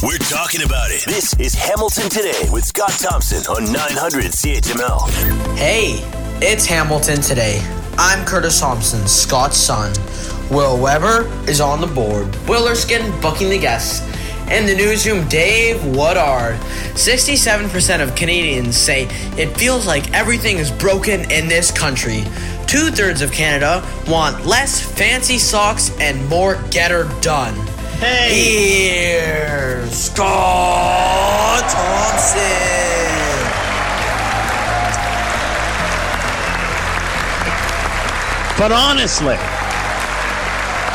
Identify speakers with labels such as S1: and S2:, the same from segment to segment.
S1: We're talking about it. This is Hamilton Today with Scott Thompson on 900 CHML.
S2: Hey, it's Hamilton Today. I'm Curtis Thompson, Scott's son. Will Weber is on the board. Will Erskine booking the guests. In the newsroom, Dave Woodard. 67% of Canadians say it feels like everything is broken in this country. Two thirds of Canada want less fancy socks and more get her done.
S3: Hey!
S2: Here's Scott Thompson.
S3: But honestly,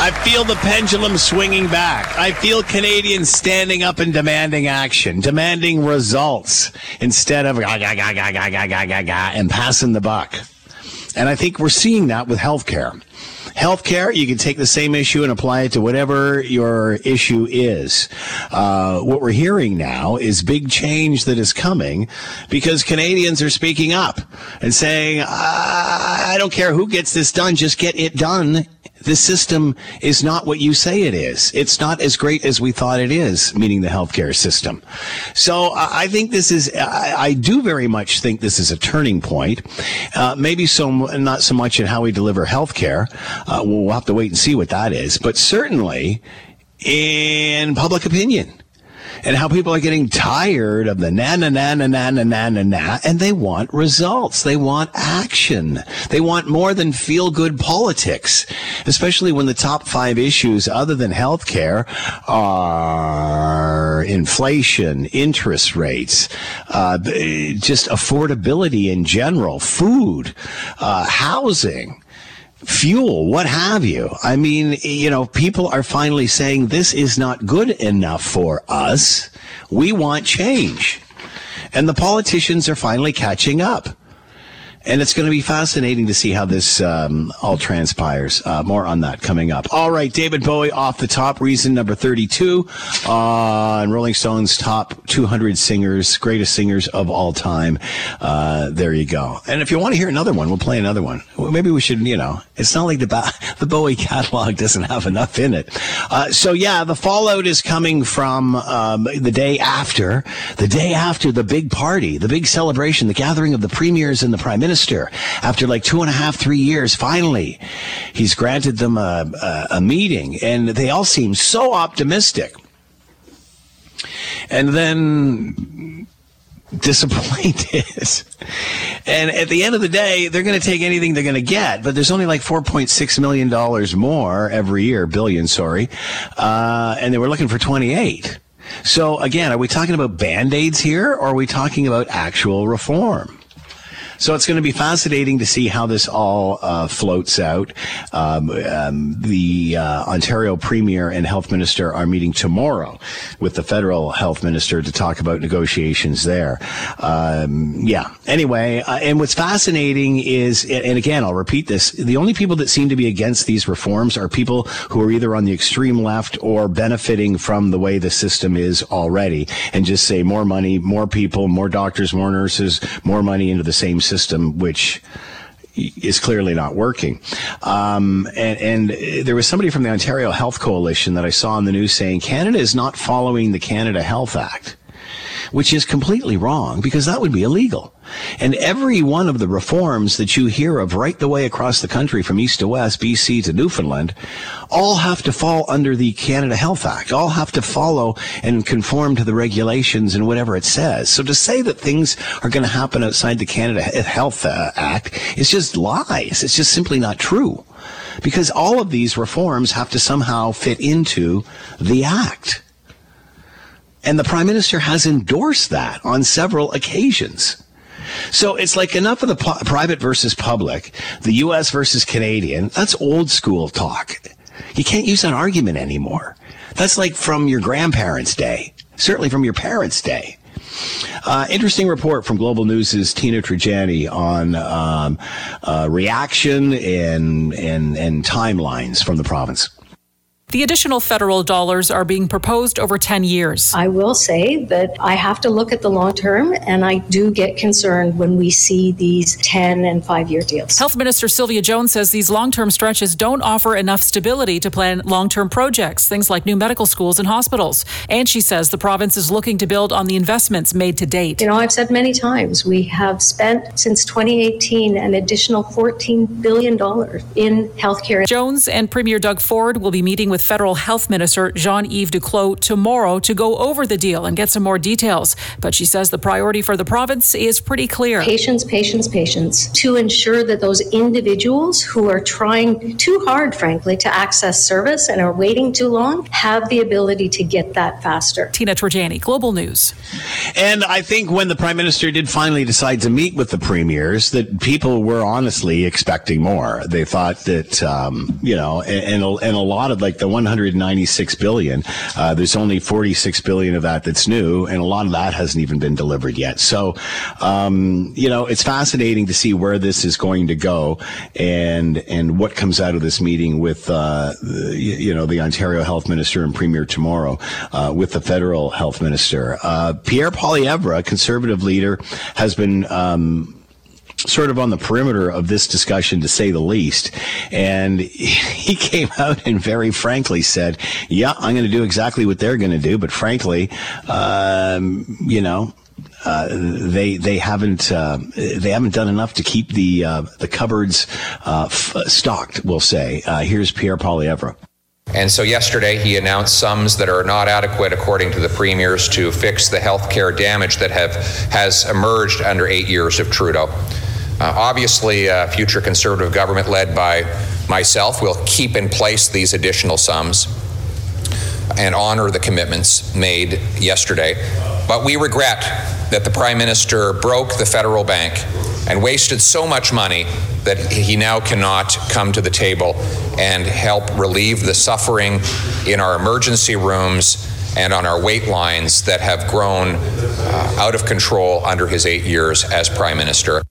S3: I feel the pendulum swinging back. I feel Canadians standing up and demanding action, demanding results instead of ga, ga, ga, ga, ga, ga, ga, and passing the buck. And I think we're seeing that with healthcare. Healthcare, you can take the same issue and apply it to whatever your issue is. Uh, what we're hearing now is big change that is coming because Canadians are speaking up and saying, I I don't care who gets this done, just get it done. The system is not what you say it is. It's not as great as we thought it is, meaning the healthcare system. So I think this is, I, I do very much think this is a turning point. Uh, maybe so, not so much in how we deliver healthcare. Uh, we'll have to wait and see what that is, but certainly in public opinion and how people are getting tired of the na na na na na na na na na, and they want results. They want action. They want more than feel good politics, especially when the top five issues, other than healthcare, are inflation, interest rates, uh, just affordability in general, food, uh, housing fuel, what have you. I mean, you know, people are finally saying this is not good enough for us. We want change. And the politicians are finally catching up. And it's going to be fascinating to see how this um, all transpires. Uh, more on that coming up. All right, David Bowie off the top, reason number 32 on Rolling Stone's top 200 singers, greatest singers of all time. Uh, there you go. And if you want to hear another one, we'll play another one. Well, maybe we should, you know, it's not like the, ba- the Bowie catalog doesn't have enough in it. Uh, so yeah, the fallout is coming from um, the day after, the day after the big party, the big celebration, the gathering of the premiers and the prime minister. After like two and a half, three years, finally, he's granted them a, a, a meeting, and they all seem so optimistic. And then disappointed. and at the end of the day, they're going to take anything they're going to get, but there's only like $4.6 million more every year, billion, sorry. Uh, and they were looking for 28. So again, are we talking about band-aids here or are we talking about actual reform? So it's going to be fascinating to see how this all uh, floats out. Um, um, the uh, Ontario Premier and Health Minister are meeting tomorrow with the federal health minister to talk about negotiations there. Um, yeah. Anyway, uh, and what's fascinating is, and again, I'll repeat this: the only people that seem to be against these reforms are people who are either on the extreme left or benefiting from the way the system is already, and just say more money, more people, more doctors, more nurses, more money into the same system, which is clearly not working. Um, and, and there was somebody from the Ontario Health Coalition that I saw in the news saying Canada is not following the Canada Health Act, which is completely wrong because that would be illegal. And every one of the reforms that you hear of right the way across the country from east to west, BC to Newfoundland, all have to fall under the Canada Health Act, all have to follow and conform to the regulations and whatever it says. So to say that things are going to happen outside the Canada Health uh, Act is just lies. It's just simply not true. Because all of these reforms have to somehow fit into the act. And the Prime Minister has endorsed that on several occasions. So it's like enough of the private versus public, the U.S. versus Canadian. That's old school talk. You can't use that argument anymore. That's like from your grandparents' day, certainly from your parents' day. Uh, interesting report from Global News' Tina Trajani on um, uh, reaction and, and, and timelines from the province.
S4: The additional federal dollars are being proposed over 10 years.
S5: I will say that I have to look at the long term, and I do get concerned when we see these 10 and 5 year deals.
S4: Health Minister Sylvia Jones says these long term stretches don't offer enough stability to plan long term projects, things like new medical schools and hospitals. And she says the province is looking to build on the investments made to date.
S5: You know, I've said many times we have spent since 2018 an additional $14 billion in healthcare.
S4: Jones and Premier Doug Ford will be meeting with federal health minister Jean Yves Duclos tomorrow to go over the deal and get some more details. But she says the priority for the province is pretty clear
S5: patients, patients, patients to ensure that those individuals who are trying too hard, frankly, to access service and are waiting too long have the ability to get that faster.
S4: Tina Trajani, Global News.
S3: And I think when the prime minister did finally decide to meet with the premiers, that people were honestly expecting more. They thought that, um, you know, and, and, a lot of like the 196 billion. Uh, there's only 46 billion of that that's new, and a lot of that hasn't even been delivered yet. So, um, you know, it's fascinating to see where this is going to go, and and what comes out of this meeting with, uh, you know, the Ontario Health Minister and Premier tomorrow, uh, with the federal health minister. Uh, Pierre Poilievre, conservative leader, has been. Um, sort of on the perimeter of this discussion, to say the least. And he came out and very frankly said, "Yeah, I'm going to do exactly what they're going to do." But frankly, um, you know. Uh, they they haven't uh, they haven't done enough to keep the uh, the cupboards uh, f- stocked. We'll say. Uh, here's Pierre Poilievre.
S6: And so yesterday he announced sums that are not adequate, according to the premiers, to fix the health care damage that have has emerged under eight years of Trudeau. Uh, obviously, a future conservative government led by myself will keep in place these additional sums and honor the commitments made yesterday. But we regret that the Prime Minister broke the federal bank and wasted so much money that he now cannot come to the table and help relieve the suffering in our emergency rooms and on our wait lines that have grown uh, out of control under his eight years as Prime Minister.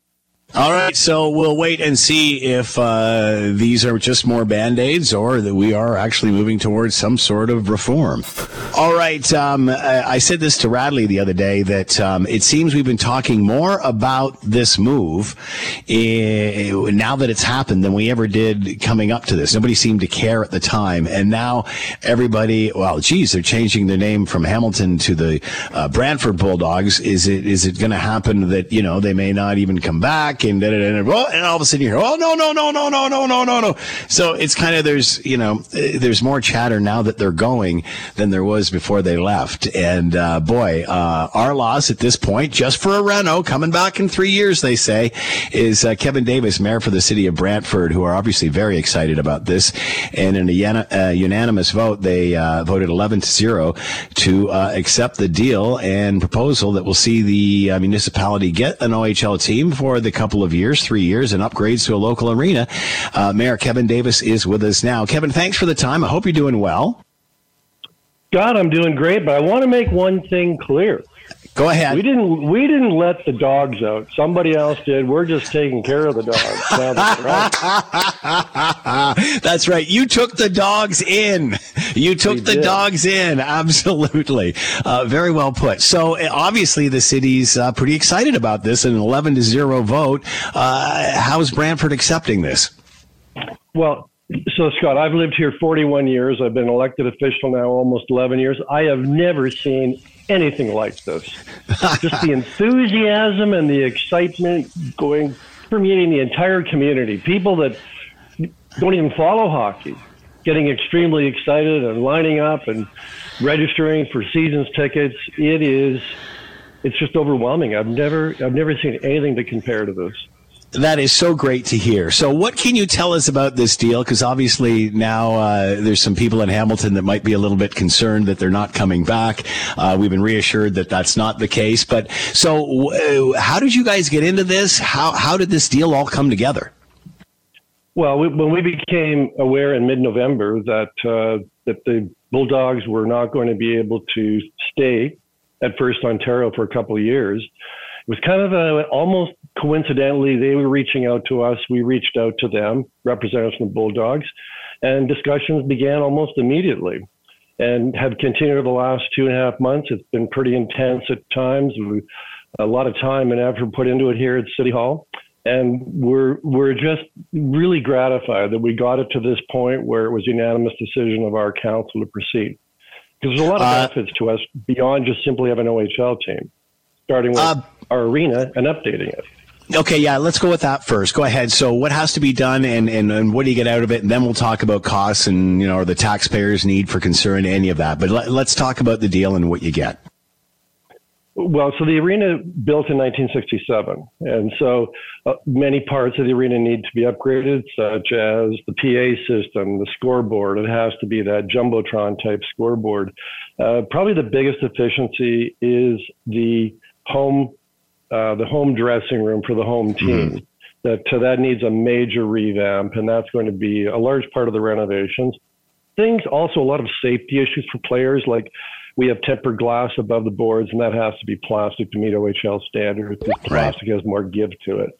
S3: All right, so we'll wait and see if uh, these are just more band aids or that we are actually moving towards some sort of reform. All right, um, I said this to Radley the other day that um, it seems we've been talking more about this move eh, now that it's happened than we ever did coming up to this. Nobody seemed to care at the time, and now everybody, well, geez, they're changing their name from Hamilton to the uh, Brantford Bulldogs. Is it is it going to happen that you know they may not even come back? And da, da, da, da, and all of a sudden you hear, oh no no no no no no no no no. So it's kind of there's you know there's more chatter now that they're going than there was before they left. And uh, boy, uh, our loss at this point, just for a reno, coming back in three years, they say, is uh, Kevin Davis, mayor for the city of Brantford, who are obviously very excited about this. And in a uh, unanimous vote, they uh, voted 11 to zero to uh, accept the deal and proposal that will see the municipality get an OHL team for the couple couple of years, three years, and upgrades to a local arena. Uh, Mayor Kevin Davis is with us now. Kevin, thanks for the time. I hope you're doing well.
S7: God, I'm doing great, but I want to make one thing clear.
S3: Go ahead.
S7: We didn't. We didn't let the dogs out. Somebody else did. We're just taking care of the dogs.
S3: that's, that's right. You took the dogs in. You took we the did. dogs in. Absolutely. Uh, very well put. So uh, obviously the city's uh, pretty excited about this. An eleven to zero vote. Uh, how is Brantford accepting this?
S7: Well, so Scott, I've lived here 41 years. I've been elected official now almost 11 years. I have never seen anything like this. Just the enthusiasm and the excitement going permeating the entire community. People that don't even follow hockey getting extremely excited and lining up and registering for seasons tickets. It is it's just overwhelming. I've never I've never seen anything to compare to this.
S3: That is so great to hear. So, what can you tell us about this deal? Because obviously now uh, there's some people in Hamilton that might be a little bit concerned that they're not coming back. Uh, we've been reassured that that's not the case. But so, uh, how did you guys get into this? How how did this deal all come together?
S7: Well, we, when we became aware in mid-November that uh, that the Bulldogs were not going to be able to stay at First Ontario for a couple of years, it was kind of a almost coincidentally, they were reaching out to us. We reached out to them, representatives from the Bulldogs, and discussions began almost immediately and have continued the last two and a half months. It's been pretty intense at times. We, a lot of time and effort put into it here at City Hall. And we're we're just really gratified that we got it to this point where it was unanimous decision of our council to proceed. Because there's a lot of uh, benefits to us beyond just simply having an OHL team, starting with uh, our arena and updating it.
S3: Okay, yeah, let's go with that first. Go ahead. So, what has to be done, and, and, and what do you get out of it? And then we'll talk about costs and you know or the taxpayers' need for concern, any of that. But let, let's talk about the deal and what you get.
S7: Well, so the arena built in 1967, and so uh, many parts of the arena need to be upgraded, such as the PA system, the scoreboard. It has to be that jumbotron type scoreboard. Uh, probably the biggest efficiency is the home, uh, the home dressing room for the home team. Mm-hmm. That uh, that needs a major revamp, and that's going to be a large part of the renovations. Things also a lot of safety issues for players, like we have tempered glass above the boards, and that has to be plastic to meet OHL standards. Because plastic right. has more give to it.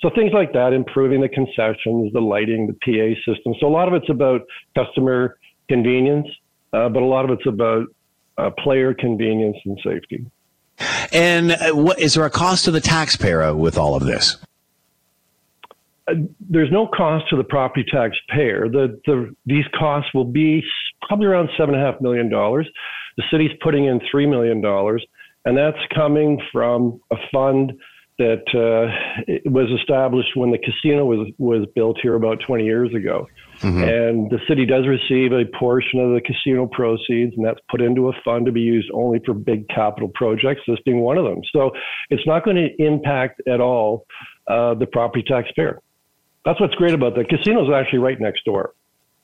S7: So things like that, improving the concessions, the lighting, the PA system. So a lot of it's about customer convenience, uh, but a lot of it's about uh, player convenience and safety.
S3: And what is there a cost to the taxpayer with all of this?
S7: Uh, there's no cost to the property taxpayer. The, the, these costs will be probably around seven and a half million dollars. The city's putting in $3 million, and that's coming from a fund that uh, was established when the casino was, was built here about 20 years ago. Mm-hmm. And the city does receive a portion of the casino proceeds, and that's put into a fund to be used only for big capital projects, this being one of them. So it's not going to impact at all uh, the property taxpayer. That's what's great about that. Casino is actually right next door.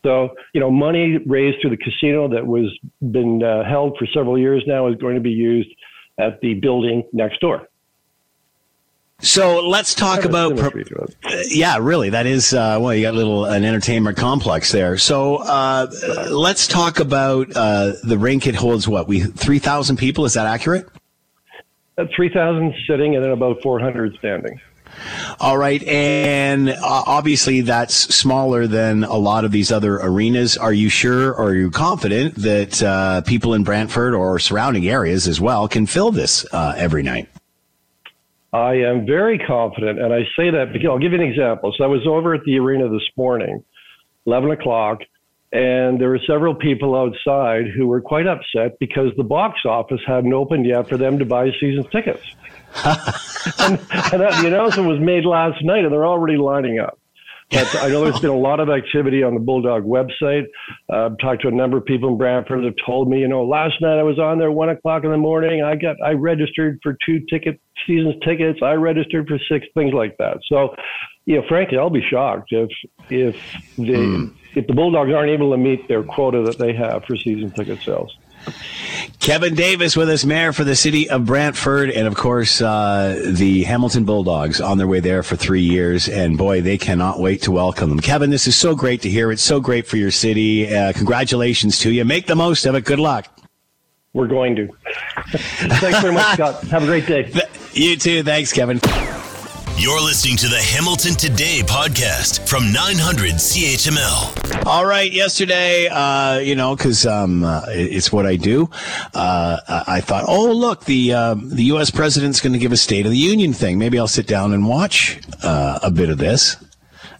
S7: So, you know, money raised through the casino that was been uh, held for several years now is going to be used at the building next door.
S3: So let's talk about. Pro- uh, yeah, really, that is uh, well. You got a little an entertainment complex there. So uh, let's talk about uh, the rink. It holds what we three thousand people. Is that accurate?
S7: three thousand sitting and then about four hundred standing.
S3: All right. And uh, obviously, that's smaller than a lot of these other arenas. Are you sure or are you confident that uh, people in Brantford or surrounding areas as well can fill this uh, every night?
S7: I am very confident. And I say that because I'll give you an example. So I was over at the arena this morning, 11 o'clock. And there were several people outside who were quite upset because the box office hadn't opened yet for them to buy season tickets. and, and that, the announcement was made last night, and they're already lining up. But I know there's been a lot of activity on the Bulldog website. Uh, I've talked to a number of people in Brantford that have told me, you know, last night I was on there one o'clock in the morning. I got I registered for two ticket seasons tickets. I registered for six things like that. So, you know, frankly, I'll be shocked if if the mm. if the Bulldogs aren't able to meet their quota that they have for season ticket sales.
S3: Kevin Davis with us, mayor for the city of Brantford, and of course uh, the Hamilton Bulldogs on their way there for three years. And boy, they cannot wait to welcome them. Kevin, this is so great to hear. It's so great for your city. Uh, congratulations to you. Make the most of it. Good luck.
S7: We're going to. Thanks very much, Scott. Have a great day.
S3: You too. Thanks, Kevin.
S1: You're listening to the Hamilton Today podcast from 900 CHML.
S3: All right. Yesterday, uh, you know, because um, uh, it's what I do, uh, I thought, oh, look, the uh, the U.S. president's going to give a State of the Union thing. Maybe I'll sit down and watch uh, a bit of this.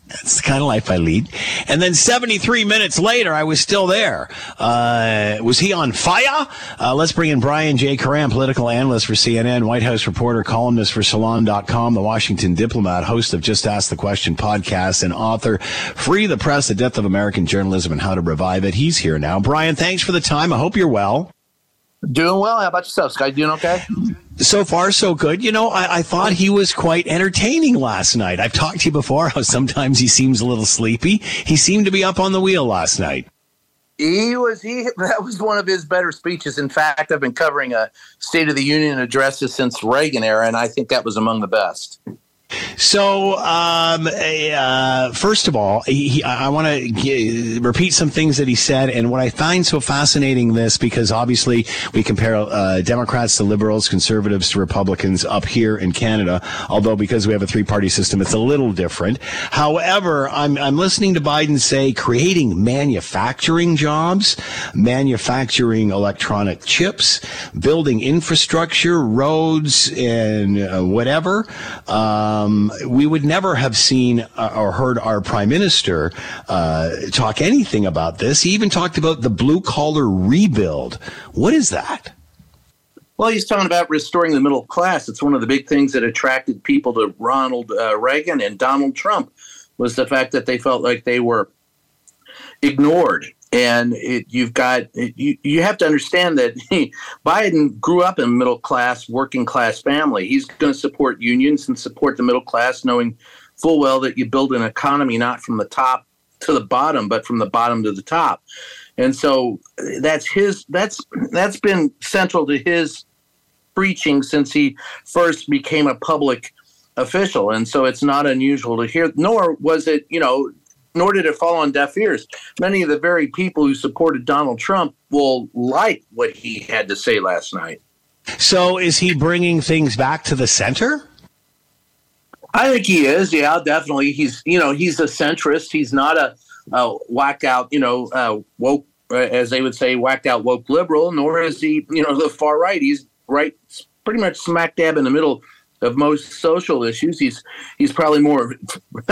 S3: That's the kind of life I lead. And then 73 minutes later, I was still there. Uh, was he on fire? Uh, let's bring in Brian J. Karem, political analyst for CNN, White House reporter, columnist for Salon.com, the Washington diplomat, host of Just Ask the Question podcast, and author, Free the Press, The Death of American Journalism and How to Revive It. He's here now. Brian, thanks for the time. I hope you're well.
S8: Doing well. How about yourself, Sky? Doing okay?
S3: So far, so good. You know, I, I, thought he was quite entertaining last night. I've talked to you before how sometimes he seems a little sleepy. He seemed to be up on the wheel last night.
S8: He was he that was one of his better speeches. In fact, I've been covering a State of the Union addresses since Reagan era, and I think that was among the best.
S3: So, um, uh, first of all, he, I want to repeat some things that he said, and what I find so fascinating this because obviously we compare uh, Democrats to liberals, conservatives to Republicans up here in Canada. Although because we have a three-party system, it's a little different. However, I'm I'm listening to Biden say creating manufacturing jobs, manufacturing electronic chips, building infrastructure, roads, and uh, whatever. Um, we would never have seen uh, or heard our prime minister uh, talk anything about this. He even talked about the blue collar rebuild. What is that?
S8: Well, he's talking about restoring the middle class. It's one of the big things that attracted people to Ronald uh, Reagan and Donald Trump was the fact that they felt like they were ignored and it, you've got you, you have to understand that he, Biden grew up in a middle class, working class family. He's going to support unions and support the middle class, knowing full well that you build an economy not from the top to the bottom, but from the bottom to the top. And so that's his that's that's been central to his preaching since he first became a public official. And so it's not unusual to hear, nor was it, you know, nor did it fall on deaf ears. Many of the very people who supported Donald Trump will like what he had to say last night.
S3: So, is he bringing things back to the center?
S8: I think he is. Yeah, definitely. He's you know he's a centrist. He's not a, a whacked out you know uh, woke uh, as they would say whacked out woke liberal. Nor is he you know the far right. He's right pretty much smack dab in the middle of most social issues. He's he's probably more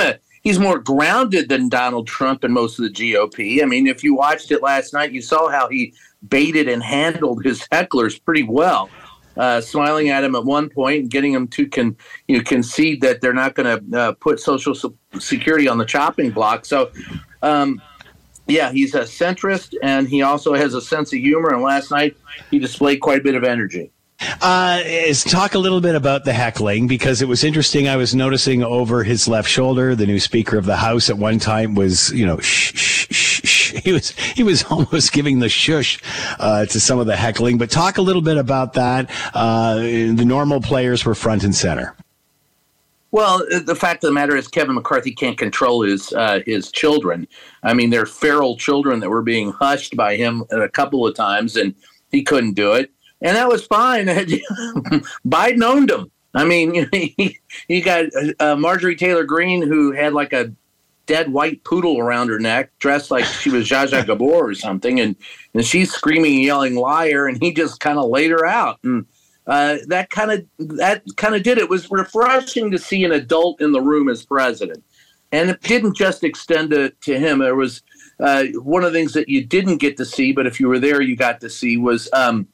S8: he's more grounded than Donald Trump and most of the GOP. I mean, if you watched it last night, you saw how he baited and handled his hecklers pretty well. Uh, smiling at him at one point and getting him to con, you know, concede that they're not going to uh, put Social Security on the chopping block. So, um, yeah, he's a centrist and he also has a sense of humor. And last night he displayed quite a bit of energy.
S3: Uh, is talk a little bit about the heckling because it was interesting. I was noticing over his left shoulder, the new Speaker of the House at one time was, you know, shh, shh, shh, shh. He was he was almost giving the shush uh, to some of the heckling. But talk a little bit about that. Uh, the normal players were front and center.
S8: Well, the fact of the matter is, Kevin McCarthy can't control his uh, his children. I mean, they're feral children that were being hushed by him a couple of times, and he couldn't do it and that was fine. Biden owned him. I mean, he, he got uh, Marjorie Taylor Greene, who had like a dead white poodle around her neck, dressed like she was Zsa Zsa Gabor or something, and and she's screaming and yelling liar, and he just kind of laid her out, and uh, that kind of that kind of did it. it. Was refreshing to see an adult in the room as president, and it didn't just extend to, to him. There was uh, one of the things that you didn't get to see, but if you were there, you got to see was. Um,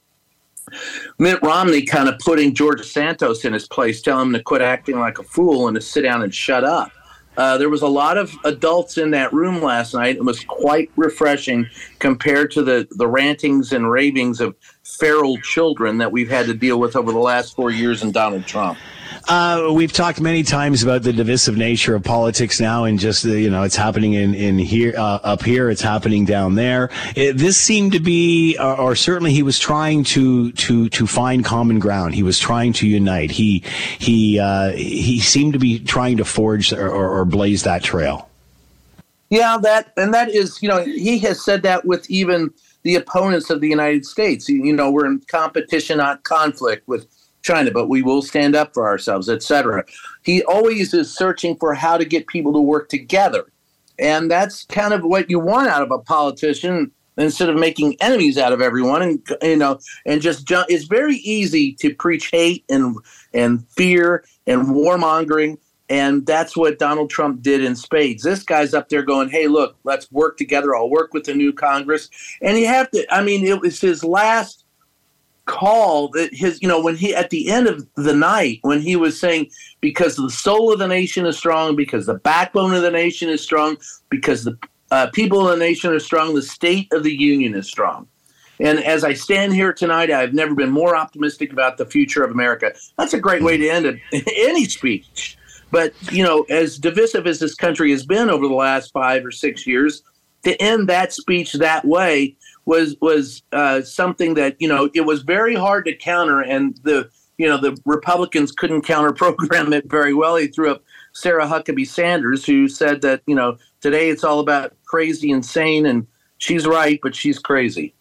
S8: Mitt Romney kind of putting George Santos in his place, telling him to quit acting like a fool and to sit down and shut up. Uh, there was a lot of adults in that room last night. It was quite refreshing compared to the, the rantings and ravings of feral children that we've had to deal with over the last four years in Donald Trump.
S3: Uh, we've talked many times about the divisive nature of politics now, and just you know, it's happening in in here uh, up here, it's happening down there. It, this seemed to be, uh, or certainly he was trying to to to find common ground. He was trying to unite. He he uh, he seemed to be trying to forge or, or, or blaze that trail.
S8: Yeah, that and that is, you know, he has said that with even the opponents of the United States. You know, we're in competition, not conflict with China, but we will stand up for ourselves, etc. He always is searching for how to get people to work together. And that's kind of what you want out of a politician instead of making enemies out of everyone and you know and just it's very easy to preach hate and and fear and warmongering and that's what Donald Trump did in spades. This guy's up there going, "Hey, look, let's work together. I'll work with the new Congress." And you have to I mean, it was his last call that his you know when he at the end of the night when he was saying because the soul of the nation is strong because the backbone of the nation is strong because the uh, people of the nation are strong the state of the union is strong. And as i stand here tonight i've never been more optimistic about the future of america. That's a great way to end any speech. But you know as divisive as this country has been over the last five or six years to end that speech that way was was uh, something that you know it was very hard to counter, and the you know, the Republicans couldn't counter program it very well. He threw up Sarah Huckabee Sanders, who said that, you know, today it's all about crazy, insane, and she's right, but she's crazy.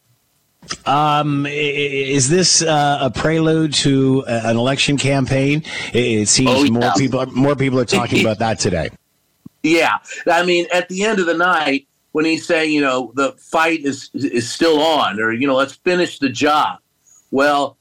S3: Um, is this uh, a prelude to an election campaign? It, seems oh, yeah. more people more people are talking about that today.
S8: Yeah, I mean, at the end of the night, when he's saying, you know, the fight is is still on, or you know, let's finish the job. Well,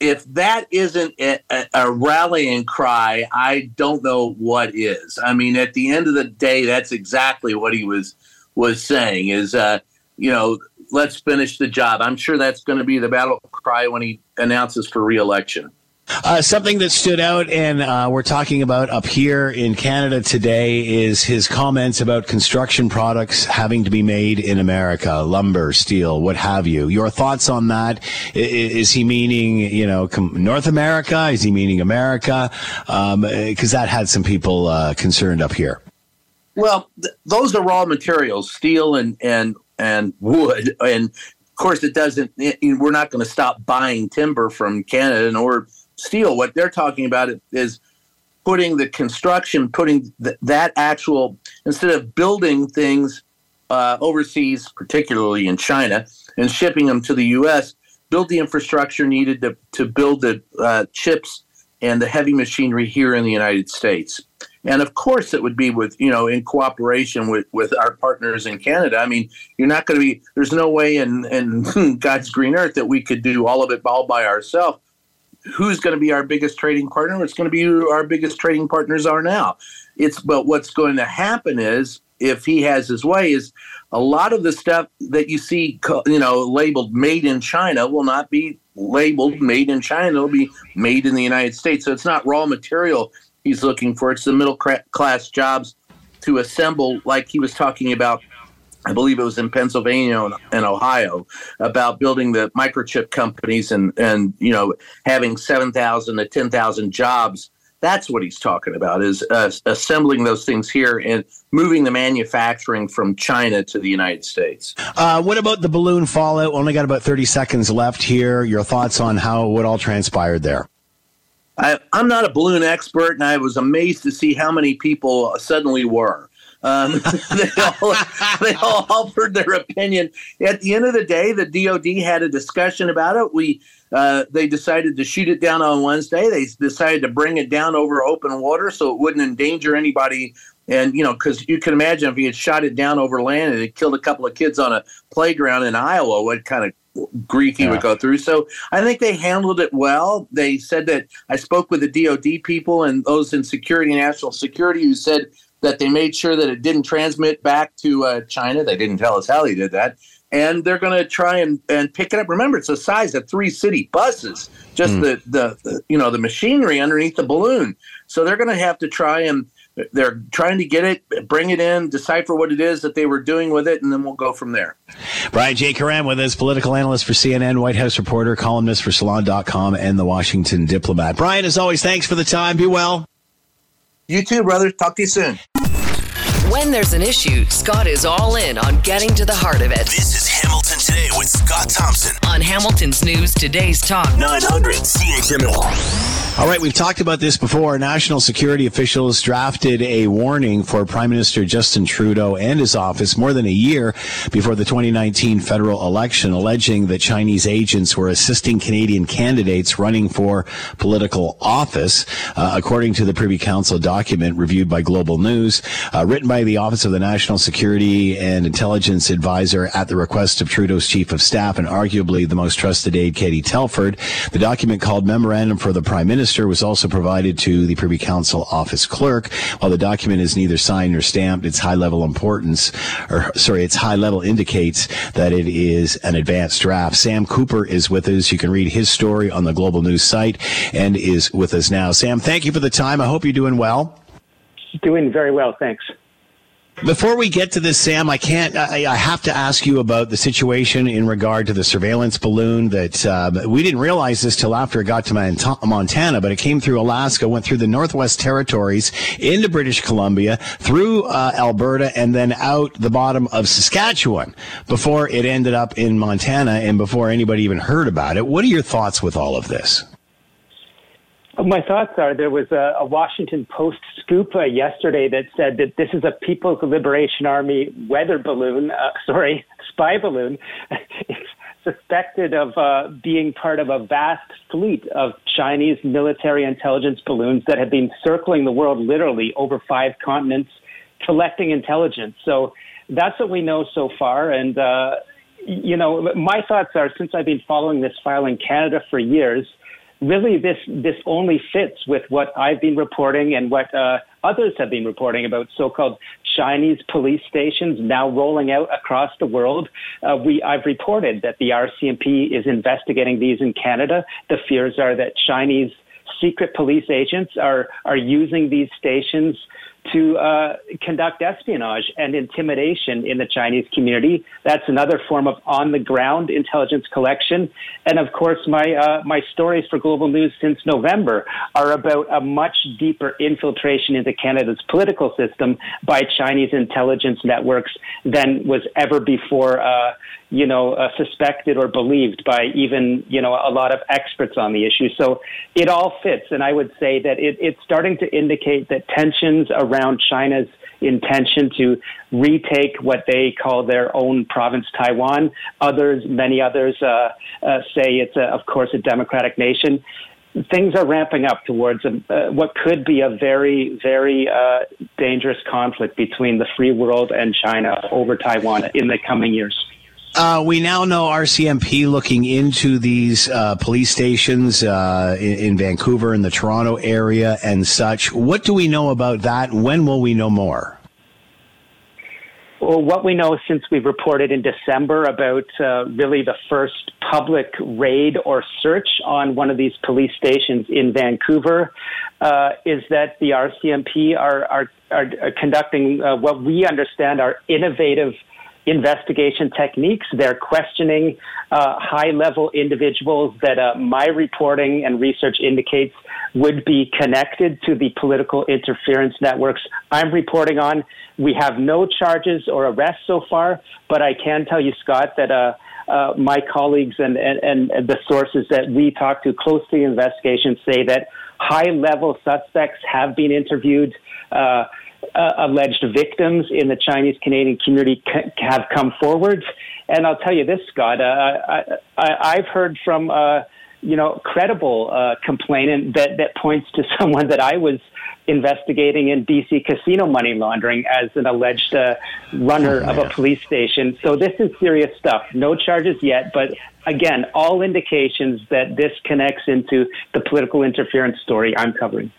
S8: if that isn't a, a, rallying cry, I don't know what is. I mean, at the end of the day, that's exactly what he was was saying. Is uh, you know, let's finish the job. I'm sure that's going to be the battle cry when he announces for reelection.
S3: Uh, something that stood out and uh, we're talking about up here in Canada today is his comments about construction products having to be made in America, lumber, steel, what have you. Your thoughts on that? Is, is he meaning, you know, North America? Is he meaning America? Because um, that had some people uh, concerned up here.
S8: Well, th- those are raw materials, steel and, and, and wood. And of course, it doesn't, it, we're not going to stop buying timber from Canada or steel. What they're talking about is putting the construction, putting th- that actual instead of building things uh, overseas, particularly in China, and shipping them to the U.S., build the infrastructure needed to to build the uh, chips and the heavy machinery here in the United States. And of course, it would be with you know in cooperation with with our partners in Canada. I mean, you're not going to be. There's no way in in God's green earth that we could do all of it all by ourselves who's going to be our biggest trading partner? It's going to be who our biggest trading partners are now. It's but what's going to happen is if he has his way is a lot of the stuff that you see you know labeled made in China will not be labeled made in China it'll be made in the United States so it's not raw material he's looking for it's the middle class jobs to assemble like he was talking about I believe it was in Pennsylvania and Ohio about building the microchip companies and and you know having seven thousand to ten thousand jobs. That's what he's talking about is uh, assembling those things here and moving the manufacturing from China to the United States.
S3: Uh, what about the balloon fallout? We only got about thirty seconds left here. Your thoughts on how what all transpired there?
S8: I, I'm not a balloon expert, and I was amazed to see how many people suddenly were. Um, they, all, they all offered their opinion. At the end of the day, the DoD had a discussion about it. We uh, they decided to shoot it down on Wednesday. They decided to bring it down over open water so it wouldn't endanger anybody. And you know, because you can imagine if he had shot it down over land and it killed a couple of kids on a playground in Iowa, what kind of grief he yeah. would go through. So I think they handled it well. They said that I spoke with the DoD people and those in security, national security, who said that they made sure that it didn't transmit back to uh, China. They didn't tell us how they did that. And they're going to try and, and pick it up. Remember, it's the size of three city buses, just mm. the, the, the, you know, the machinery underneath the balloon. So they're going to have to try and they're trying to get it, bring it in, decipher what it is that they were doing with it, and then we'll go from there.
S3: Brian J. Karem with us, political analyst for CNN, White House reporter, columnist for Salon.com, and the Washington Diplomat. Brian, as always, thanks for the time. Be well.
S8: You too, brother. Talk to you soon.
S9: When there's an issue, Scott is all in on getting to the heart of it.
S1: This is Hamilton Today with Scott Thompson
S9: on Hamilton's News Today's Talk
S1: 900 CHML.
S3: All right, we've talked about this before. National security officials drafted a warning for Prime Minister Justin Trudeau and his office more than a year before the 2019 federal election, alleging that Chinese agents were assisting Canadian candidates running for political office. Uh, according to the Privy Council document reviewed by Global News, uh, written by the Office of the National Security and Intelligence Advisor at the request of Trudeau's chief of staff and arguably the most trusted aide, Katie Telford. The document called Memorandum for the Prime Minister was also provided to the Privy Council office clerk. While the document is neither signed nor stamped, its high level importance, or sorry, its high level indicates that it is an advanced draft. Sam Cooper is with us. You can read his story on the Global News site and is with us now. Sam, thank you for the time. I hope you're doing well.
S10: Doing very well, thanks.
S3: Before we get to this, Sam, I can't. I, I, have to ask you about the situation in regard to the surveillance balloon. That uh, we didn't realize this till after it got to Montana, but it came through Alaska, went through the Northwest Territories, into British Columbia, through uh, Alberta, and then out the bottom of Saskatchewan before it ended up in Montana, and before anybody even heard about it. What are your thoughts with all of this?
S10: My thoughts are there was a, a Washington Post scoop uh, yesterday that said that this is a People's Liberation Army weather balloon, uh, sorry, spy balloon. it's suspected of uh, being part of a vast fleet of Chinese military intelligence balloons that have been circling the world literally over five continents, collecting intelligence. So that's what we know so far. And, uh, you know, my thoughts are since I've been following this file in Canada for years, really this this only fits with what I've been reporting and what uh, others have been reporting about so-called Chinese police stations now rolling out across the world. Uh, we I've reported that the RCMP is investigating these in Canada. The fears are that Chinese secret police agents are are using these stations to uh, conduct espionage and intimidation in the Chinese community. That's another form of on the ground intelligence collection. And of course, my, uh, my stories for Global News since November are about a much deeper infiltration into Canada's political system by Chinese intelligence networks than was ever before uh, you know, uh, suspected or believed by even, you know, a lot of experts on the issue. So it all fits. And I would say that it, it's starting to indicate that tensions around China's intention to retake what they call their own province, Taiwan. Others, many others, uh, uh, say it's, a, of course, a democratic nation. Things are ramping up towards a, uh, what could be a very, very uh, dangerous conflict between the free world and China over Taiwan in the coming years.
S3: Uh, we now know RCMP looking into these uh, police stations uh, in, in, Vancouver and the Toronto area and such. What do we know about that? When will we know more?
S10: Well, what we know since we reported in December about uh, really the first public raid or search on one of these police stations in Vancouver uh, is that the RCMP are, are, are conducting uh, what we understand are innovative investigation techniques. They're questioning uh, high level individuals that uh, my reporting and research indicates would be connected to the political interference networks I'm reporting on. We have no charges or arrests so far, but I can tell you, Scott, that uh, uh, my colleagues and, and, and the sources that we talk to close to the investigation say that high level suspects have been interviewed. Uh, uh, alleged victims in the Chinese Canadian community c- have come forward. And I'll tell you this, Scott, uh, I, have heard from, uh, you know, credible uh, complainant that, that points to someone that I was investigating in BC casino money laundering as an alleged uh, runner oh, of a police station. So this is serious stuff. No charges yet, but again, all indications that this connects into the political interference story I'm covering.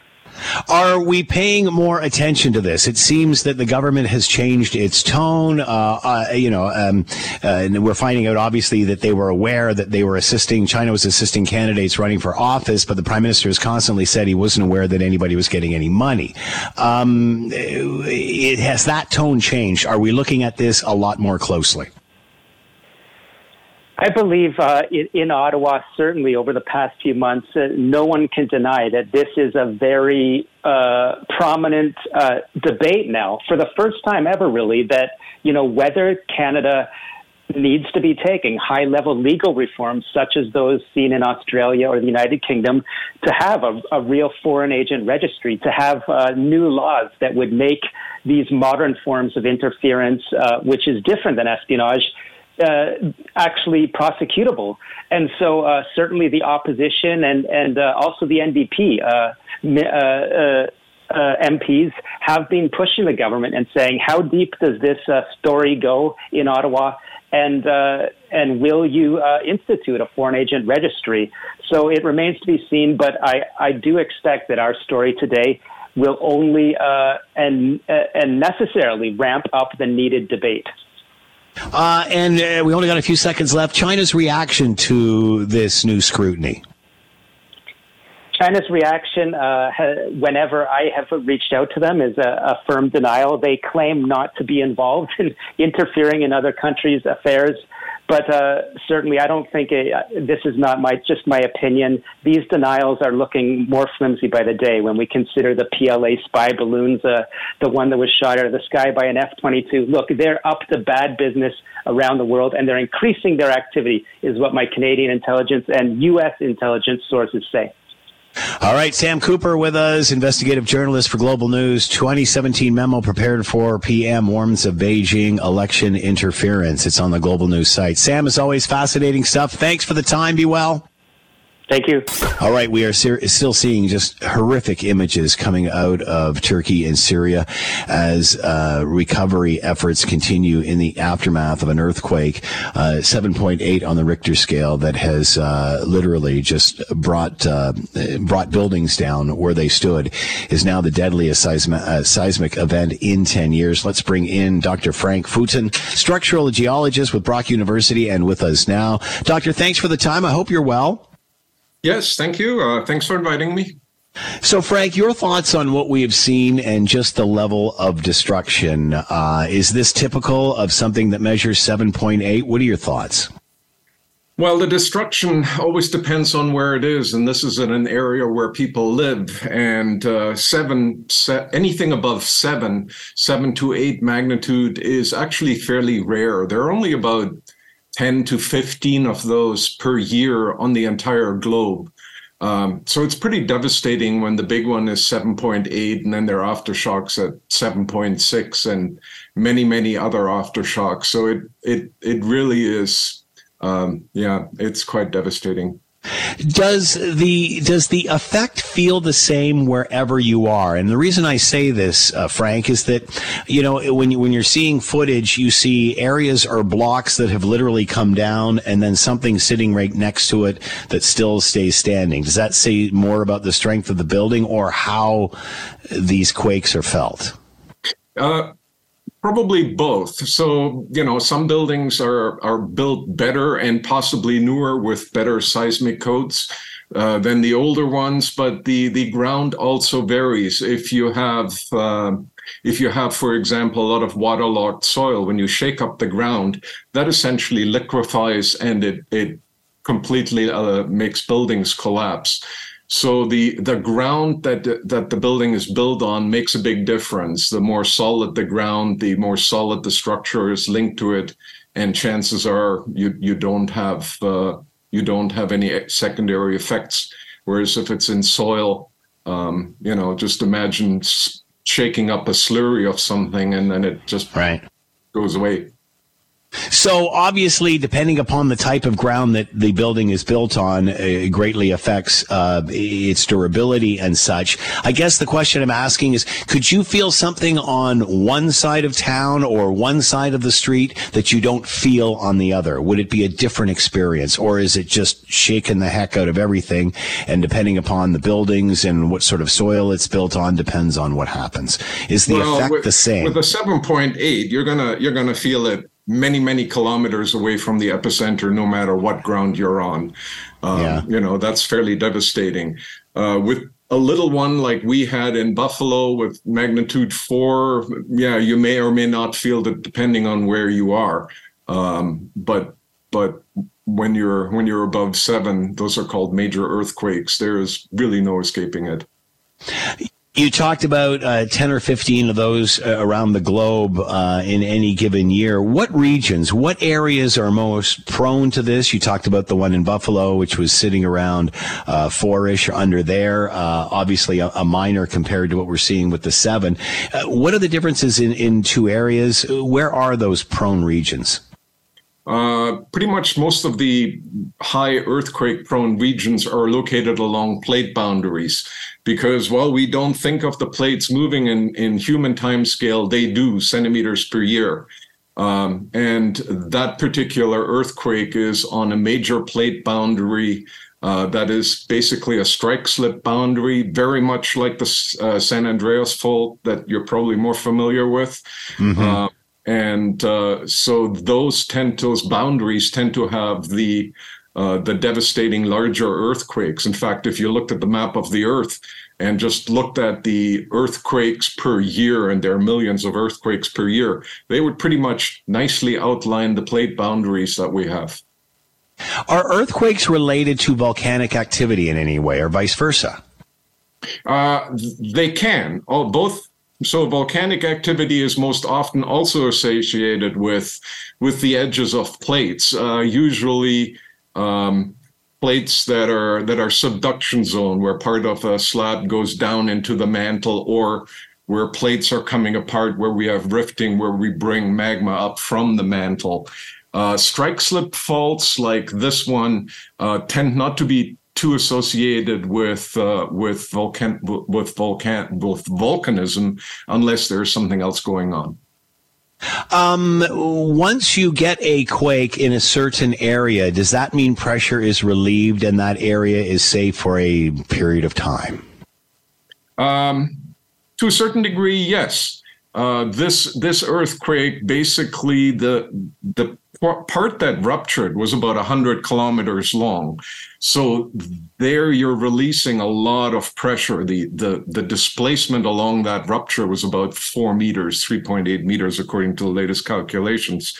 S3: Are we paying more attention to this? It seems that the government has changed its tone. Uh, uh, you know, um, uh, and we're finding out obviously that they were aware that they were assisting, China was assisting candidates running for office, but the prime minister has constantly said he wasn't aware that anybody was getting any money. Um, it, has that tone changed? Are we looking at this a lot more closely?
S10: I believe uh, in, Ottawa, certainly over the past few months, uh, no one can deny that this is a very uh, prominent uh, debate now, for the first time ever, really, that you know whether Canada needs to be taking high level legal reforms such as those seen in Australia or the United Kingdom to have a, a real foreign agent registry, to have uh, new laws that would make these modern forms of interference, uh, which is different than espionage, uh, actually prosecutable. And so uh, certainly the opposition and, and uh, also the NDP uh, uh, uh, MPs have been pushing the government and saying, how deep does this story go in Ottawa? And, and will you institute a foreign agent registry? So it remains to be seen, but I, I do expect that our story today will only and, and necessarily ramp up the needed debate.
S3: Uh, and uh, we only got a few seconds left. China's reaction to this new scrutiny.
S10: China's reaction, uh, whenever I have reached out to them, is a, a, firm denial. They claim not to be involved in interfering in other countries' affairs. But uh, certainly, I don't think it, uh, this is not my just my opinion. These denials are looking more flimsy by the day when we consider the PLA spy balloons, uh, the one that was shot out of the sky by an F-22. Look, they're up to bad business around the world, and they're increasing their activity, is what my Canadian intelligence and U.S. intelligence sources say.
S3: All right, Sam Cooper with us, investigative journalist for Global News. 2017 memo prepared for PM warns of Beijing election interference. It's on the Global News site. Sam, as always, fascinating stuff. Thanks for the time. Be well.
S10: Thank you.
S3: All right, we are ser- still seeing just horrific images coming out of Turkey and Syria as uh, recovery efforts continue in the aftermath of an earthquake, uh, 7.8 on the Richter scale, that has uh, literally just brought uh, brought buildings down where they stood. Is now the deadliest seismic, uh, seismic event in 10 years. Let's bring in Dr. Frank Fueten, structural geologist with Brock University, and with us now. Doctor, thanks for the time. I hope you're well.
S11: Yes, thank you. Uh, thanks for inviting me.
S3: So, Frank, your thoughts on what we have seen and just the level of destruction. Uh, is this typical of something that measures 7.8? What are your thoughts?
S11: Well, the destruction always depends on where it is, and this is in an area where people live. And uh, seven, se- anything above seven, seven to eight magnitude is actually fairly rare. There are only about 10 to 15 of those per year on the entire globe. Um, so it's pretty devastating when the big one is 7.8 and then there are aftershocks at 7.6 and many, many other aftershocks. So it, it, it really is, um, yeah, it's quite devastating.
S3: Does the does the effect feel the same wherever you are? And the reason I say this, uh, Frank, is that you know when you, when you're seeing footage, you see areas or blocks that have literally come down, and then something sitting right next to it that still stays standing. Does that say more about the strength of the building or how these quakes are felt?
S11: Uh, Probably both. So, you know, some buildings are are built better and possibly newer with better seismic codes uh, than the older ones, but the the ground also varies. If you have uh, if you have, for example, a lot of waterlogged soil, when you shake up the ground, that essentially liquefies and it it completely uh, makes buildings collapse. So the the ground that that the building is built on makes a big difference. The more solid the ground, the more solid the structure is linked to it, and chances are you you don't have uh, you don't have any secondary effects. Whereas if it's in soil, um, you know, just imagine shaking up a slurry of something and then it just
S3: right.
S11: goes away.
S3: So obviously, depending upon the type of ground that the building is built on, it greatly affects uh, its durability and such. I guess the question I'm asking is, could you feel something on one side of town or one side of the street that you don't feel on the other? Would it be a different experience, or is it just shaking the heck out of everything? And depending upon the buildings and what sort of soil it's built on, depends on what happens. Is the well, effect
S11: with,
S3: the same?
S11: With a 7.8, you're gonna you're gonna feel it many many kilometers away from the epicenter no matter what ground you're on. Um, yeah. you know that's fairly devastating. Uh, with a little one like we had in buffalo with magnitude four yeah you may or may not feel it depending on where you are. Um, but but when you're when you're above seven those are called major earthquakes. There is really no escaping it
S3: you talked about uh, 10 or 15 of those uh, around the globe uh, in any given year. What regions, what areas are most prone to this? You talked about the one in Buffalo, which was sitting around uh, four-ish under there. Uh, obviously, a, a, minor compared to what we're seeing with the seven. What are the differences in, in two areas? Where are those prone regions?
S11: Uh, pretty much most of the high earthquake prone regions are located along plate boundaries because while we don't think of the plates moving in, in human time scale, they do centimeters per year. Um, and that particular earthquake is on a major plate boundary uh, that is basically a strike slip boundary, very much like the uh, San Andreas fault that you're probably more familiar with. Mm-hmm. And uh, so those tend those boundaries tend to have the uh, the devastating larger earthquakes. In fact, if you looked at the map of the Earth and just looked at the earthquakes per year, and there are millions of earthquakes per year, they would pretty much nicely outline the plate boundaries that we have.
S3: Are earthquakes related to volcanic activity in any way, or vice versa?
S11: Uh, they can. Oh, both so volcanic activity is most often also associated with with the edges of plates. Uh, usually, um, plates that are that are subduction zone, where part of a slab goes down into the mantle, or where plates are coming apart, where we have rifting, where we bring magma up from the mantle. Uh, strike slip faults like this one uh, tend not to be too associated with uh, with volcan with volcan with volcanism unless there's something else going on.
S3: Um, once you get a quake in a certain area, does that mean pressure is relieved and that area is safe for a period of time?
S11: Um, to a certain degree, yes. Uh, this this earthquake basically the the part that ruptured was about 100 kilometers long. So there you're releasing a lot of pressure. The the the displacement along that rupture was about 4 meters 3.8 meters according to the latest calculations.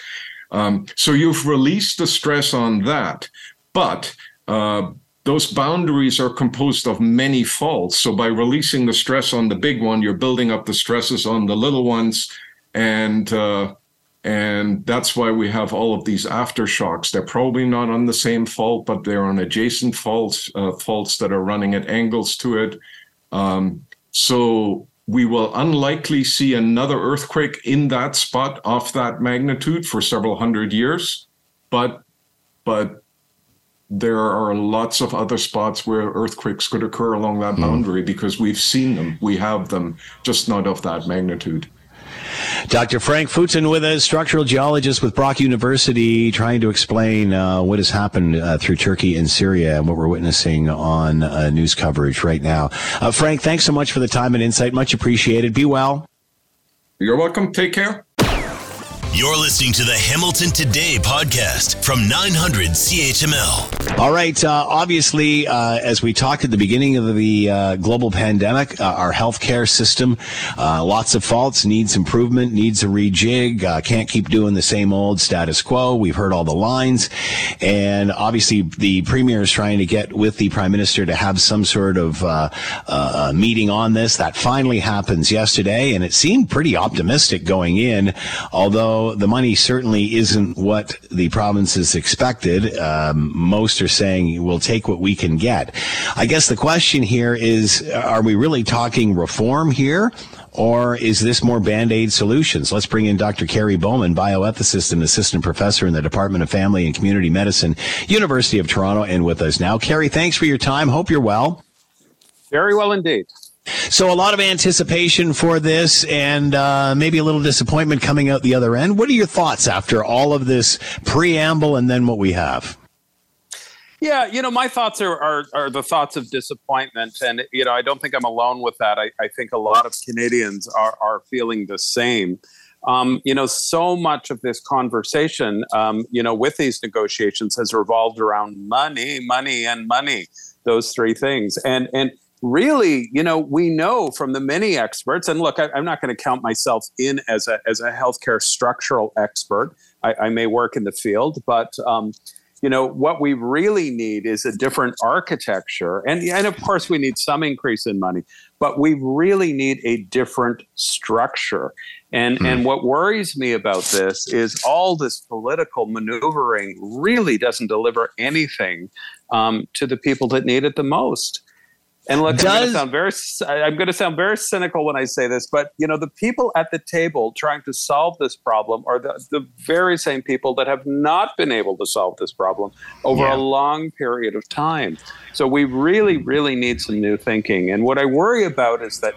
S11: Um, so you've released the stress on that but uh, those boundaries are composed of many faults. So by releasing the stress on the big one, you're building up the stresses on the little ones, and uh, and that's why we have all of these aftershocks. They're probably not on the same fault, but they're on adjacent faults, uh, faults that are running at angles to it. Um, so we will unlikely see another earthquake in that spot of that magnitude for several hundred years, but but there are lots of other spots where earthquakes could occur along that hmm. boundary mm. because we've seen them, we have them, just not of that magnitude.
S3: Dr. Frank Fueten with us, structural geologist with Brock University, trying to explain uh, what has happened uh, through Turkey and Syria and what we're witnessing on uh, news coverage right now. Uh, Frank, thanks so much for the time and insight. Much appreciated. Be well.
S11: You're welcome. Take care.
S1: You're listening to the Hamilton Today podcast from 900 CHML.
S3: All right. Uh, obviously, uh, as we talked at the beginning of the uh, global pandemic, uh, our healthcare system, uh, lots of faults, needs improvement, needs a rejig, uh, can't keep doing the same old status quo. We've heard all the lines. And obviously, the premier is trying to get with the prime minister to have some sort of meeting on this. That finally happens yesterday, and it seemed pretty optimistic going in, although the money certainly isn't what the provinces expected. Um, most are saying we'll take what we can get. I guess the question here is, are we really talking reform here? Or is this more band aid solutions? Let's bring in Dr. Kerry Bowman, bioethicist and assistant professor in the Department of Family and Community Medicine, University of Toronto, and with us now. Kerry, thanks for your time. Hope you're well.
S12: Very well indeed.
S3: So a lot of anticipation for this, and uh, maybe a little disappointment coming out the other end. What are your thoughts after all of this preamble and then what we have?
S12: Yeah, you know, my thoughts are, are, are the thoughts of disappointment, and you know, I don't think I'm alone with that. I, I think a lot of Canadians are are feeling the same. Um, you know, so much of this conversation, um, you know, with these negotiations has revolved around money, money, and money. Those three things, and and really, you know, we know from the many experts, and look, I, am not going to count myself in as a as a healthcare structural expert. I, I may work in the field, but um, you know, what we really need is a different architecture, and and of course we need some increase in money, but we really need a different structure. And hmm. and what worries me about this is all this political maneuvering really doesn't deliver anything um, to the people that need it the most. And look, Does, I'm going to sound very I'm going to sound very cynical when I say this, but you know, the people at the table trying to solve this problem are the, the very same people that have not been able to solve this problem over yeah. a long period of time. So we really, really need some new thinking. And what I worry about is that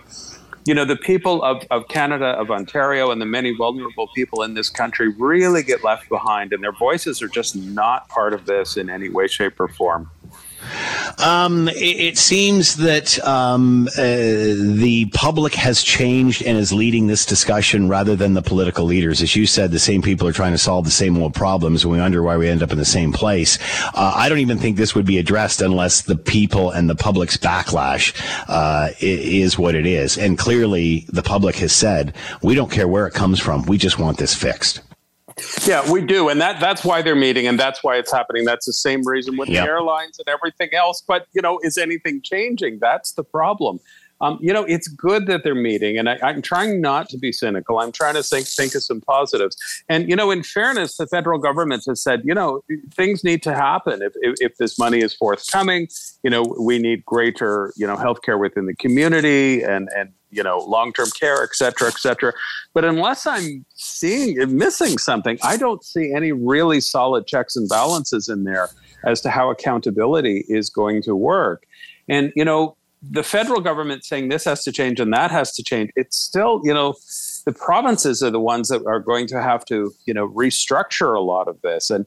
S12: you know, the people of, of Canada, of Ontario, and the many vulnerable people in this country really get left behind, and their voices are just not part of this in any way, shape, or form.
S3: Um, it, it, seems that um, uh, the public has changed and is leading this discussion rather than the political leaders. As you said, the same people are trying to solve the same old problems, and we wonder why we end up in the same place. Uh, I don't even think this would be addressed unless the people and the public's backlash uh, is what it is. And clearly, the public has said, we don't care where it comes from. We just want this fixed.
S12: Yeah, we do, and that that's why they're meeting, and that's why it's happening. That's the same reason with yep. the airlines and everything else. But you know, is anything changing? That's the problem. Um, you know, it's good that they're meeting, and I, am trying not to be cynical. I'm trying to think think of some positives. And you know, in fairness, the federal government has said, you know, things need to happen if if, if this money is forthcoming. You know, we need greater, you know, healthcare within the community and and you know long-term care et cetera et cetera but unless i'm seeing missing something i don't see any really solid checks and balances in there as to how accountability is going to work and you know the federal government saying this has to change and that has to change it's still you know the provinces are the ones that are going to have to you know restructure a lot of this. And